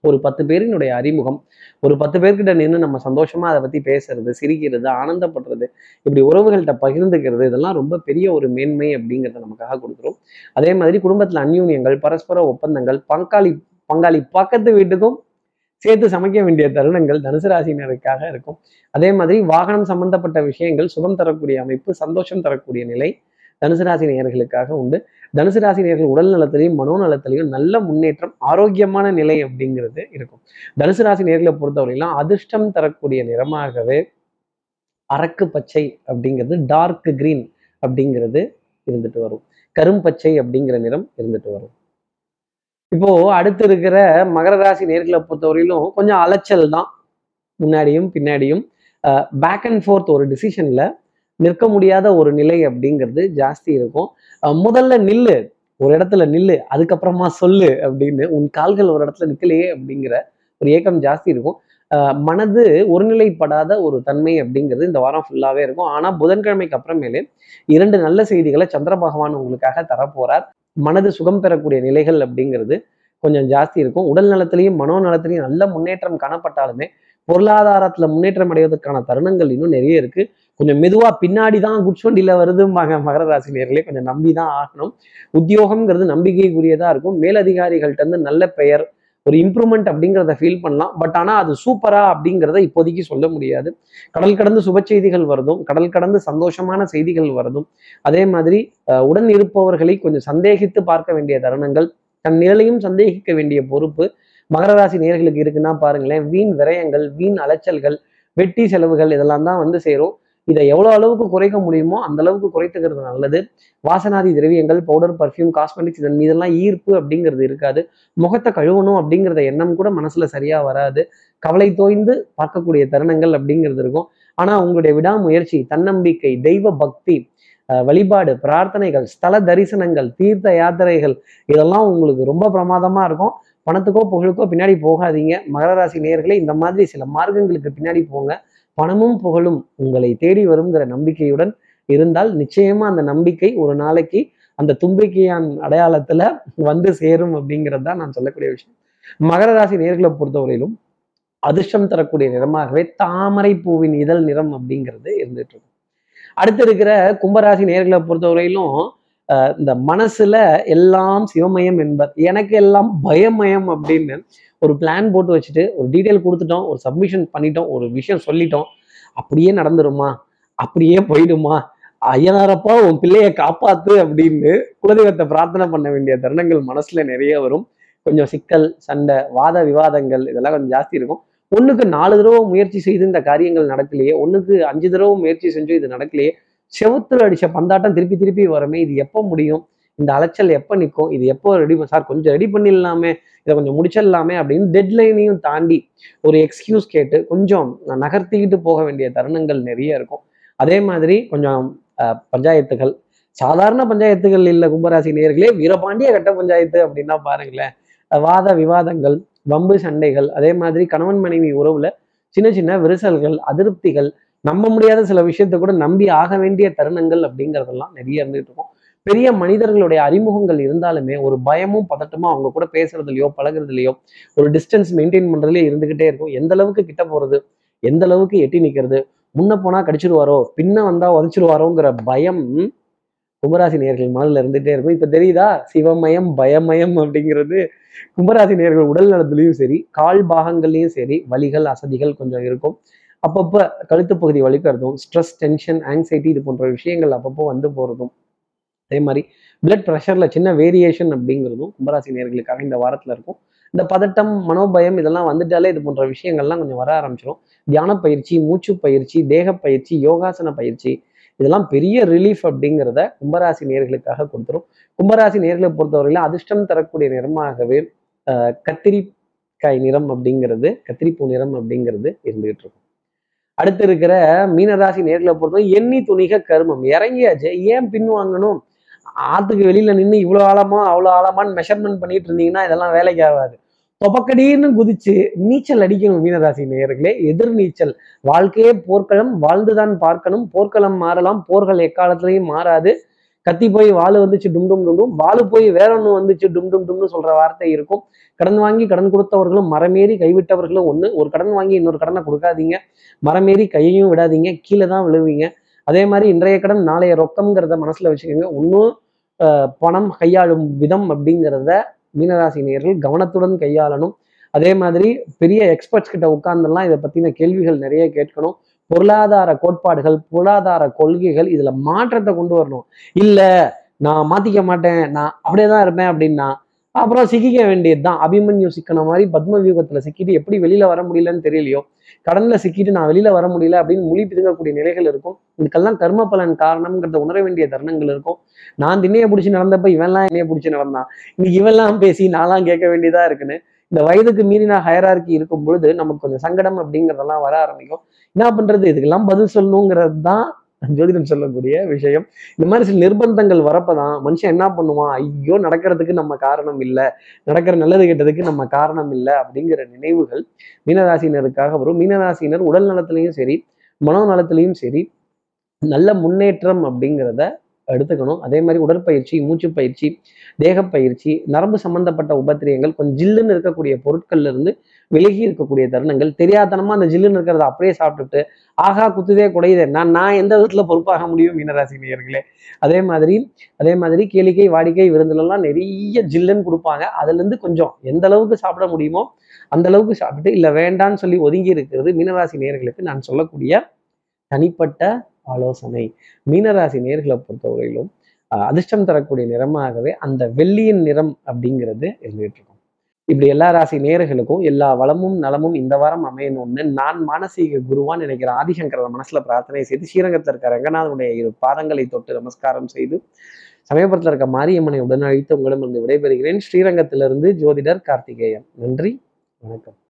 S1: ஒரு பத்து பேரினுடைய அறிமுகம் ஒரு பத்து பேர்கிட்ட நின்று நம்ம சந்தோஷமா அதை பத்தி பேசுறது சிரிக்கிறது ஆனந்தப்படுறது இப்படி உறவுகள்கிட்ட பகிர்ந்துக்கிறது இதெல்லாம் ரொம்ப பெரிய ஒரு மேன்மை அப்படிங்கிறத நமக்காக கொடுக்குறோம். அதே மாதிரி குடும்பத்துல அந்யூன்யங்கள் பரஸ்பர ஒப்பந்தங்கள் பங்காளி பங்காளி பக்கத்து வீட்டுக்கும் சேர்த்து சமைக்க வேண்டிய தருணங்கள் தனுசு ராசினருக்காக இருக்கும். அதே மாதிரி வாகனம் சம்பந்தப்பட்ட விஷயங்கள் சுகம் தரக்கூடிய அமைப்பு சந்தோஷம் தரக்கூடிய நிலை தனுசு ராசி நேயர்களுக்காக உண்டு. தனுசு ராசி நேர்கள் உடல் நலத்திலையும் மனோநலத்திலையும் நல்ல முன்னேற்றம் ஆரோக்கியமான நிலை அப்படிங்கிறது இருக்கும். தனுசு ராசி நேர்களை பொறுத்தவரையிலும் அதிர்ஷ்டம் தரக்கூடிய நிறமாகவே அரக்கு பச்சை அப்படிங்கிறது டார்க் கிரீன் அப்படிங்கிறது இருந்துட்டு வரும். கரும்பச்சை அப்படிங்கிற நிறம் இருந்துட்டு வரும். இப்போ அடுத்து இருக்கிற மகர ராசி நேர்களை பொறுத்தவரையிலும் கொஞ்சம் அலைச்சல் தான். முன்னாடியும் பின்னாடியும் பேக் அண்ட் ஃபோர்த் ஒரு டிசிஷன்ல நிற்க முடியாத ஒரு நிலை அப்படிங்கிறது ஜாஸ்தி இருக்கும். முதல்ல நில்லு. ஒரு இடத்துல நில்லு. அதுக்கப்புறமா சொல்லு அப்படின்னு உன் கால்கள் ஒரு இடத்துல நிற்கலையே அப்படிங்கிற ஒரு ஏக்கம் ஜாஸ்தி இருக்கும். மனது ஒருநிலைப்படாத ஒரு தன்மை அப்படிங்கிறது இந்த வாரம் ஃபுல்லாவே இருக்கும். ஆனால் புதன்கிழமைக்கு அப்புறமேலே இரண்டு நல்ல செய்திகளை சந்திர பகவான் உங்களுக்காக தரப்போறார். மனது சுகம் பெறக்கூடிய நிலைகள் அப்படிங்கிறது கொஞ்சம் ஜாஸ்தி இருக்கும். உடல் நலத்திலையும் மனோ நலத்திலையும் நல்ல முன்னேற்றம் காணப்பட்டாலுமே பொருளாதாரத்தில் முன்னேற்றம் அடைவதற்கான தருணங்கள் இன்னும் நிறைய இருக்கு. கொஞ்சம் மெதுவா பின்னாடி தான் குட்ஸ் குட்ஸ்வண்டியில வருதும்பாங்க மகர ராசி நேர்களே கொஞ்சம் நம்பி தான் ஆகணும். உத்தியோகம்ங்கிறது நம்பிக்கைக்குரியதா இருக்கும். மேலதிகாரிகள்ட்ட இருந்து நல்ல பெயர் ஒரு இம்ப்ரூவ்மெண்ட் அப்படிங்கிறத ஃபீல் பண்ணலாம். பட் ஆனால் அது சூப்பரா அப்படிங்கிறத இப்போதைக்கு சொல்ல முடியாது. கடல் கடந்து சுப செய்திகள் வருதும். கடல் கடந்து சந்தோஷமான செய்திகள் வருதும். அதே மாதிரி உடன் இருப்பவர்களை கொஞ்சம் சந்தேகித்து பார்க்க வேண்டிய தருணங்கள் தன் நிலையும் சந்தேகிக்க வேண்டிய பொறுப்பு மகர ராசி நேர்களுக்கு இருக்குன்னா பாருங்களேன். வீண் விரயங்கள் வீண் அலைச்சல்கள் வெட்டி செலவுகள் இதெல்லாம் தான் வந்து சேரும். இதை எவ்வளோ அளவுக்கு குறைக்க முடியுமோ அந்த அளவுக்கு குறைத்துக்கிறது நல்லது. வாசனாதி திரவியங்கள் பவுடர் பர்ஃப்யூம் காஸ்மெட்டிக்ஸ் இதன் மீதெல்லாம் ஈர்ப்பு அப்படிங்கிறது இருக்காது. முகத்தை கழுவணும் அப்படிங்கிறத எண்ணம் கூட மனசுல சரியா வராது. கவலை தோய்ந்து பார்க்கக்கூடிய தருணங்கள் அப்படிங்கிறது இருக்கும். ஆனா உங்களுடைய விடாமுயற்சி தன்னம்பிக்கை தெய்வ பக்தி வழிபாடு பிரார்த்தனைகள் ஸ்தல தரிசனங்கள் தீர்த்த யாத்திரைகள் இதெல்லாம் உங்களுக்கு ரொம்ப பிரமாதமா இருக்கும். பணத்துக்கோ புகழுக்கோ பின்னாடி போகாதீங்க. மகர ராசி நேயர்களே இந்த மாதிரி சில மார்க்கங்களுக்கு பின்னாடி போங்க. பணமும் புகழும் உங்களை தேடி வருங்கிற நம்பிக்கையுடன் இருந்தால் நிச்சயமா அந்த நம்பிக்கை ஒரு நாளைக்கு அந்த தும்பிக்கையான் அடையாளத்துல வந்து சேரும் அப்படிங்கிறது தான் நான் சொல்லக்கூடிய விஷயம். மகர ராசி நேர்களை பொறுத்தவரையிலும் அதிர்ஷ்டம் தரக்கூடிய நிறமாகவே தாமரை பூவின் இதழ் நிறம் அப்படிங்கிறது இருந்துட்டு இருக்கும் அடுத்து இருக்கிற கும்பராசி நேர்களை பொறுத்தவரையிலும் இந்த மனசுல எல்லாம் சிவமயம் என்பர் எனக்கு எல்லாம் பயமயம் அப்படின்னு ஒரு பிளான் போட்டு வச்சுட்டு ஒரு டீட்டெயில் கொடுத்துட்டோம் ஒரு சப்மிஷன் பண்ணிட்டோம் ஒரு விஷயம் சொல்லிட்டோம் அப்படியே நடந்துருமா? அப்படியே போயிடுமா? ஐயனாரப்பா உன் பிள்ளைய காப்பாத்து அப்படின்னு குலதெய்வத்தை பிரார்த்தனை பண்ண வேண்டிய தருணங்கள் மனசுல நிறைய வரும். கொஞ்சம் சிக்கல் சண்டை வாத விவாதங்கள் இதெல்லாம் கொஞ்சம் ஜாஸ்தி இருக்கும். ஒண்ணுக்கு நாலு தடவை முயற்சி செய்து இந்த காரியங்கள் நடக்கலையே ஒண்ணுக்கு அஞ்சு தடவை முயற்சி செஞ்சு இது நடக்கலையே செவுத்துல அடிச்ச பந்தாட்டம் திருப்பி திருப்பி வரமே இது எப்போ முடியும்? இந்த அலைச்சல் எப்போ நிற்கும்? இது எப்போ ரெடி சார் கொஞ்சம் ரெடி பண்ணிடலாமே? இதை கொஞ்சம் முடிச்சிடலாமே? அப்படின்னு டெட்லைனையும் தாண்டி ஒரு எக்ஸ்கியூஸ் கேட்டு கொஞ்சம் நகர்த்திக்கிட்டு போக வேண்டிய தருணங்கள் நிறைய இருக்கும். அதே மாதிரி கொஞ்சம் பஞ்சாயத்துகள். சாதாரண பஞ்சாயத்துகள் இல்லை கும்பராசி நேர்களே வீரபாண்டிய கட்ட பஞ்சாயத்து அப்படின்னா பாருங்களேன். வாத விவாதங்கள் வம்பு சண்டைகள் அதே மாதிரி கணவன் மனைவி உறவுல சின்ன சின்ன விரிசல்கள் அதிருப்திகள் நம்ப முடியாத சில விஷயத்தை கூட நம்பி ஆக வேண்டிய தருணங்கள் அப்படிங்கிறதெல்லாம் நிறைய இருந்துகிட்டு இருக்கும். பெரிய மனிதர்களுடைய அறிமுகங்கள் இருந்தாலுமே ஒரு பயமும் பதட்டமும் அவங்க கூட பேசுறதுலயோ பழகுறதுலயோ ஒரு டிஸ்டன்ஸ் மெயின்டைன் பண்றதுலயே இருந்துகிட்டே இருக்கும். எந்த அளவுக்கு கிட்ட போறது எந்த அளவுக்கு எட்டி நிக்கிறது முன்ன போனா கடிச்சிருவாரோ பின்ன வந்தா உதச்சிருவாரோங்கிற பயம் கும்பராசி நேர்கள் மனதில் இருந்துகிட்டே இருக்கும். இப்ப தெரியுதா? சிவமயம் பயமயம் அப்படிங்கிறது கும்பராசி நேர்கள் உடல் நலத்துலயும் சரி கால் பாகங்கள்லயும் சரி வலிகள் அசதிகள் கொஞ்சம் இருக்கும். அப்பப்போ கழுத்து பகுதி வலிக்கிறதும் ஸ்ட்ரெஸ் டென்ஷன் ஆங்ஸைட்டி இது போன்ற விஷயங்கள் அப்பப்போ வந்து போகிறதும் அதே மாதிரி பிளட் ப்ரெஷரில் சின்ன வேரியேஷன் அப்படிங்கிறதும் கும்பராசி நேர்களுக்காக இந்த வாரத்தில் இருக்கும். இந்த பதட்டம் மனோபயம் இதெல்லாம் வந்துட்டாலே இது போன்ற விஷயங்கள்லாம் கொஞ்சம் வர ஆரம்பிச்சிடும் தியான பயிற்சி மூச்சு பயிற்சி தேக பயிற்சி யோகாசன பயிற்சி இதெல்லாம் பெரிய ரிலீஃப் அப்படிங்கிறத கும்பராசி நேர்களுக்காக கொடுத்துரும். கும்பராசி நேர்களை பொறுத்தவரையில அதிர்ஷ்டம் தரக்கூடிய நிறமாகவே கத்திரிக்காய் நிறம் அப்படிங்கிறது கத்திரிப்பூ நிறம் அப்படிங்கிறது இருந்துகிட்டு இருக்கும். அடுத்து இருக்கிற மீனராசி நேர்களை பொறுத்தவரை எண்ணி துணிக கருமம். இறங்கியாச்சு. ஏன் பின் வாங்கணும்? ஆத்துக்கு வெளியில நின்று இவ்வளோ ஆழமா அவ்வளோ ஆழமான்னு மெஷர்மெண்ட் பண்ணிட்டு இருந்தீங்கன்னா இதெல்லாம் வேலைக்கு ஆகாது. தொபக்கடின்னு குதிச்சு நீச்சல் அடிக்கணும் மீனராசி நேயர்களே. எதிர் நீச்சல். வாழ்க்கையே போர்க்களம். வாழ்ந்துதான் பார்க்கணும். போர்க்களம் மாறலாம். போர்கள் எக்காலத்திலையும் மாறாது. கத்தி போய் வாள் வந்துச்சு டும் டும் டும் டும். வாள் போய் வேற ஒன்று வந்துச்சு டும் டும் டும்னு சொல்ற வார்த்தை இருக்கும். கடன் வாங்கி கடன் கொடுத்தவர்களும் மரமேறி கைவிட்டவர்களும் ஒன்று ஒரு கடன் வாங்கி இன்னொரு கடனை கொடுக்காதீங்க. மரமேறி கையையும் விடாதீங்க. கீழே தான் விழுவீங்க. அதே மாதிரி இன்றைய கடன் நாளைய ரொக்கம்ங்கிறத மனசுல வச்சுக்கோங்க. இன்னும் பணம் கையாளும் விதம் அப்படிங்கிறத மீனராசி நேர்கள் கவனத்துடன் கையாளணும். அதே மாதிரி பெரிய எக்ஸ்பர்ட்ஸ் கிட்ட உட்கார்ந்தெல்லாம் இதை பத்தின கேள்விகள் நிறைய கேட்கணும். பொருளாதார கோட்பாடுகள் பொருளாதார கொள்கைகள் இதுல மாற்றத்தை கொண்டு வரணும். இல்ல நான் மாத்திக்க மாட்டேன் நான் அப்படியே தான் இருப்பேன் அப்படின்னா அப்புறம் சிக்கிக்க வேண்டியதுதான். அபிமன்யு சிக்கன மாதிரி பத்ம வியூகத்துல சிக்கிட்டு எப்படி வெளியில வர முடியலன்னு தெரியலையோ கடன்ல சிக்கிட்டு நான் வெளியில வர முடியல அப்படின்னு மொழி பிதுங்கக்கூடிய நிலைகள் இருக்கும். இதுக்கெல்லாம் கர்ம பலன் காரணம்ங்கிறத உணர வேண்டிய தருணங்கள் இருக்கும். நான் திண்ணையை பிடிச்சி நடந்தப்ப இவன்லாம் என்னைய பிடிச்சி நடந்தான். இன்னைக்கு இவெல்லாம் பேசி நான்லாம் கேட்க வேண்டியதா இருக்குன்னு இந்த வயதுக்கு மீறின ஹயரார்கி இருக்கும் பொழுது நமக்கு கொஞ்சம் சங்கடம் அப்படிங்கிறதெல்லாம் வர ஆரம்பிக்கும். என்ன பண்றது? இதுக்கெல்லாம் பதில் சொல்லணுங்கிறது தான் ஜோதிடம் சொல்லக்கூடிய விஷயம். இந்த மாதிரி சில நிர்பந்தங்கள் வரப்பதான் மனுஷன் என்ன பண்ணுவான்? ஐயோ நடக்கிறதுக்கு நம்ம காரணம் இல்லை. நடக்கிற நல்லது கெட்டதுக்கு நம்ம காரணம் இல்லை அப்படிங்கிற நினைவுகள் மீனராசினருக்காக வரும். மீனராசினர் உடல் நலத்திலையும் சரி மனோ நலத்திலையும் சரி நல்ல முன்னேற்றம் அப்படிங்கிறத எடுத்துக்கணும். அதே மாதிரி உடற்பயிற்சி மூச்சு பயிற்சி தேகப்பயிற்சி நரம்பு சம்பந்தப்பட்ட உபத்திரியங்கள் கொஞ்சம் ஜில்லுன்னு இருக்கக்கூடிய பொருட்கள்ல இருந்து விலகி இருக்கக்கூடிய தருணங்கள் தெரியாதனமா அந்த ஜில்லுன்னு இருக்கிறத அப்படியே சாப்பிட்டுட்டு ஆகா குத்துதே குடையுதே நான் நான் எந்த விதத்துல பொறுப்பாக முடியும் மீனராசி நேயர்களே? அதே மாதிரி அதே மாதிரி கேளிக்கை வாடிக்கை விருந்துலலாம் நிறைய ஜில்லுன்னு கொடுப்பாங்க. அதுல இருந்து கொஞ்சம் எந்த அளவுக்கு சாப்பிட முடியுமோ அந்த அளவுக்கு சாப்பிட்டு இல்லை வேண்டான்னு சொல்லி ஒதுங்கி இருக்கிறது மீனராசி நேயர்களுக்கு நான் சொல்லக்கூடிய தனிப்பட்ட ஆலோசனை. மீனராசி நேர்களை பொறுத்தவரையிலும் அதிர்ஷ்டம் தரக்கூடிய நிறமாகவே அந்த வெள்ளியின் நிறம் அப்படிங்கிறது இருந்துகிட்டு இருக்கும். இப்படி எல்லா ராசி நேர்களுக்கும் எல்லா வளமும் நலமும் இந்த வாரம் அமையணும்னு நான் மானசீக குருவான் நினைக்கிற ஆதிசங்கர மனசுல பிரார்த்தனை செய்து ஸ்ரீரங்கத்தில் இருக்க ரங்கநாதனுடைய இரு பாதங்களை தொட்டு நமஸ்காரம் செய்து சமயபுரத்தில் இருக்க மாரியம்மனை உடனழித்து உங்களிடம் உங்களிடமிருந்து விடைபெறுகிறேன். ஸ்ரீரங்கத்திலிருந்து ஜோதிடர் கார்த்திகேயன். நன்றி வணக்கம்.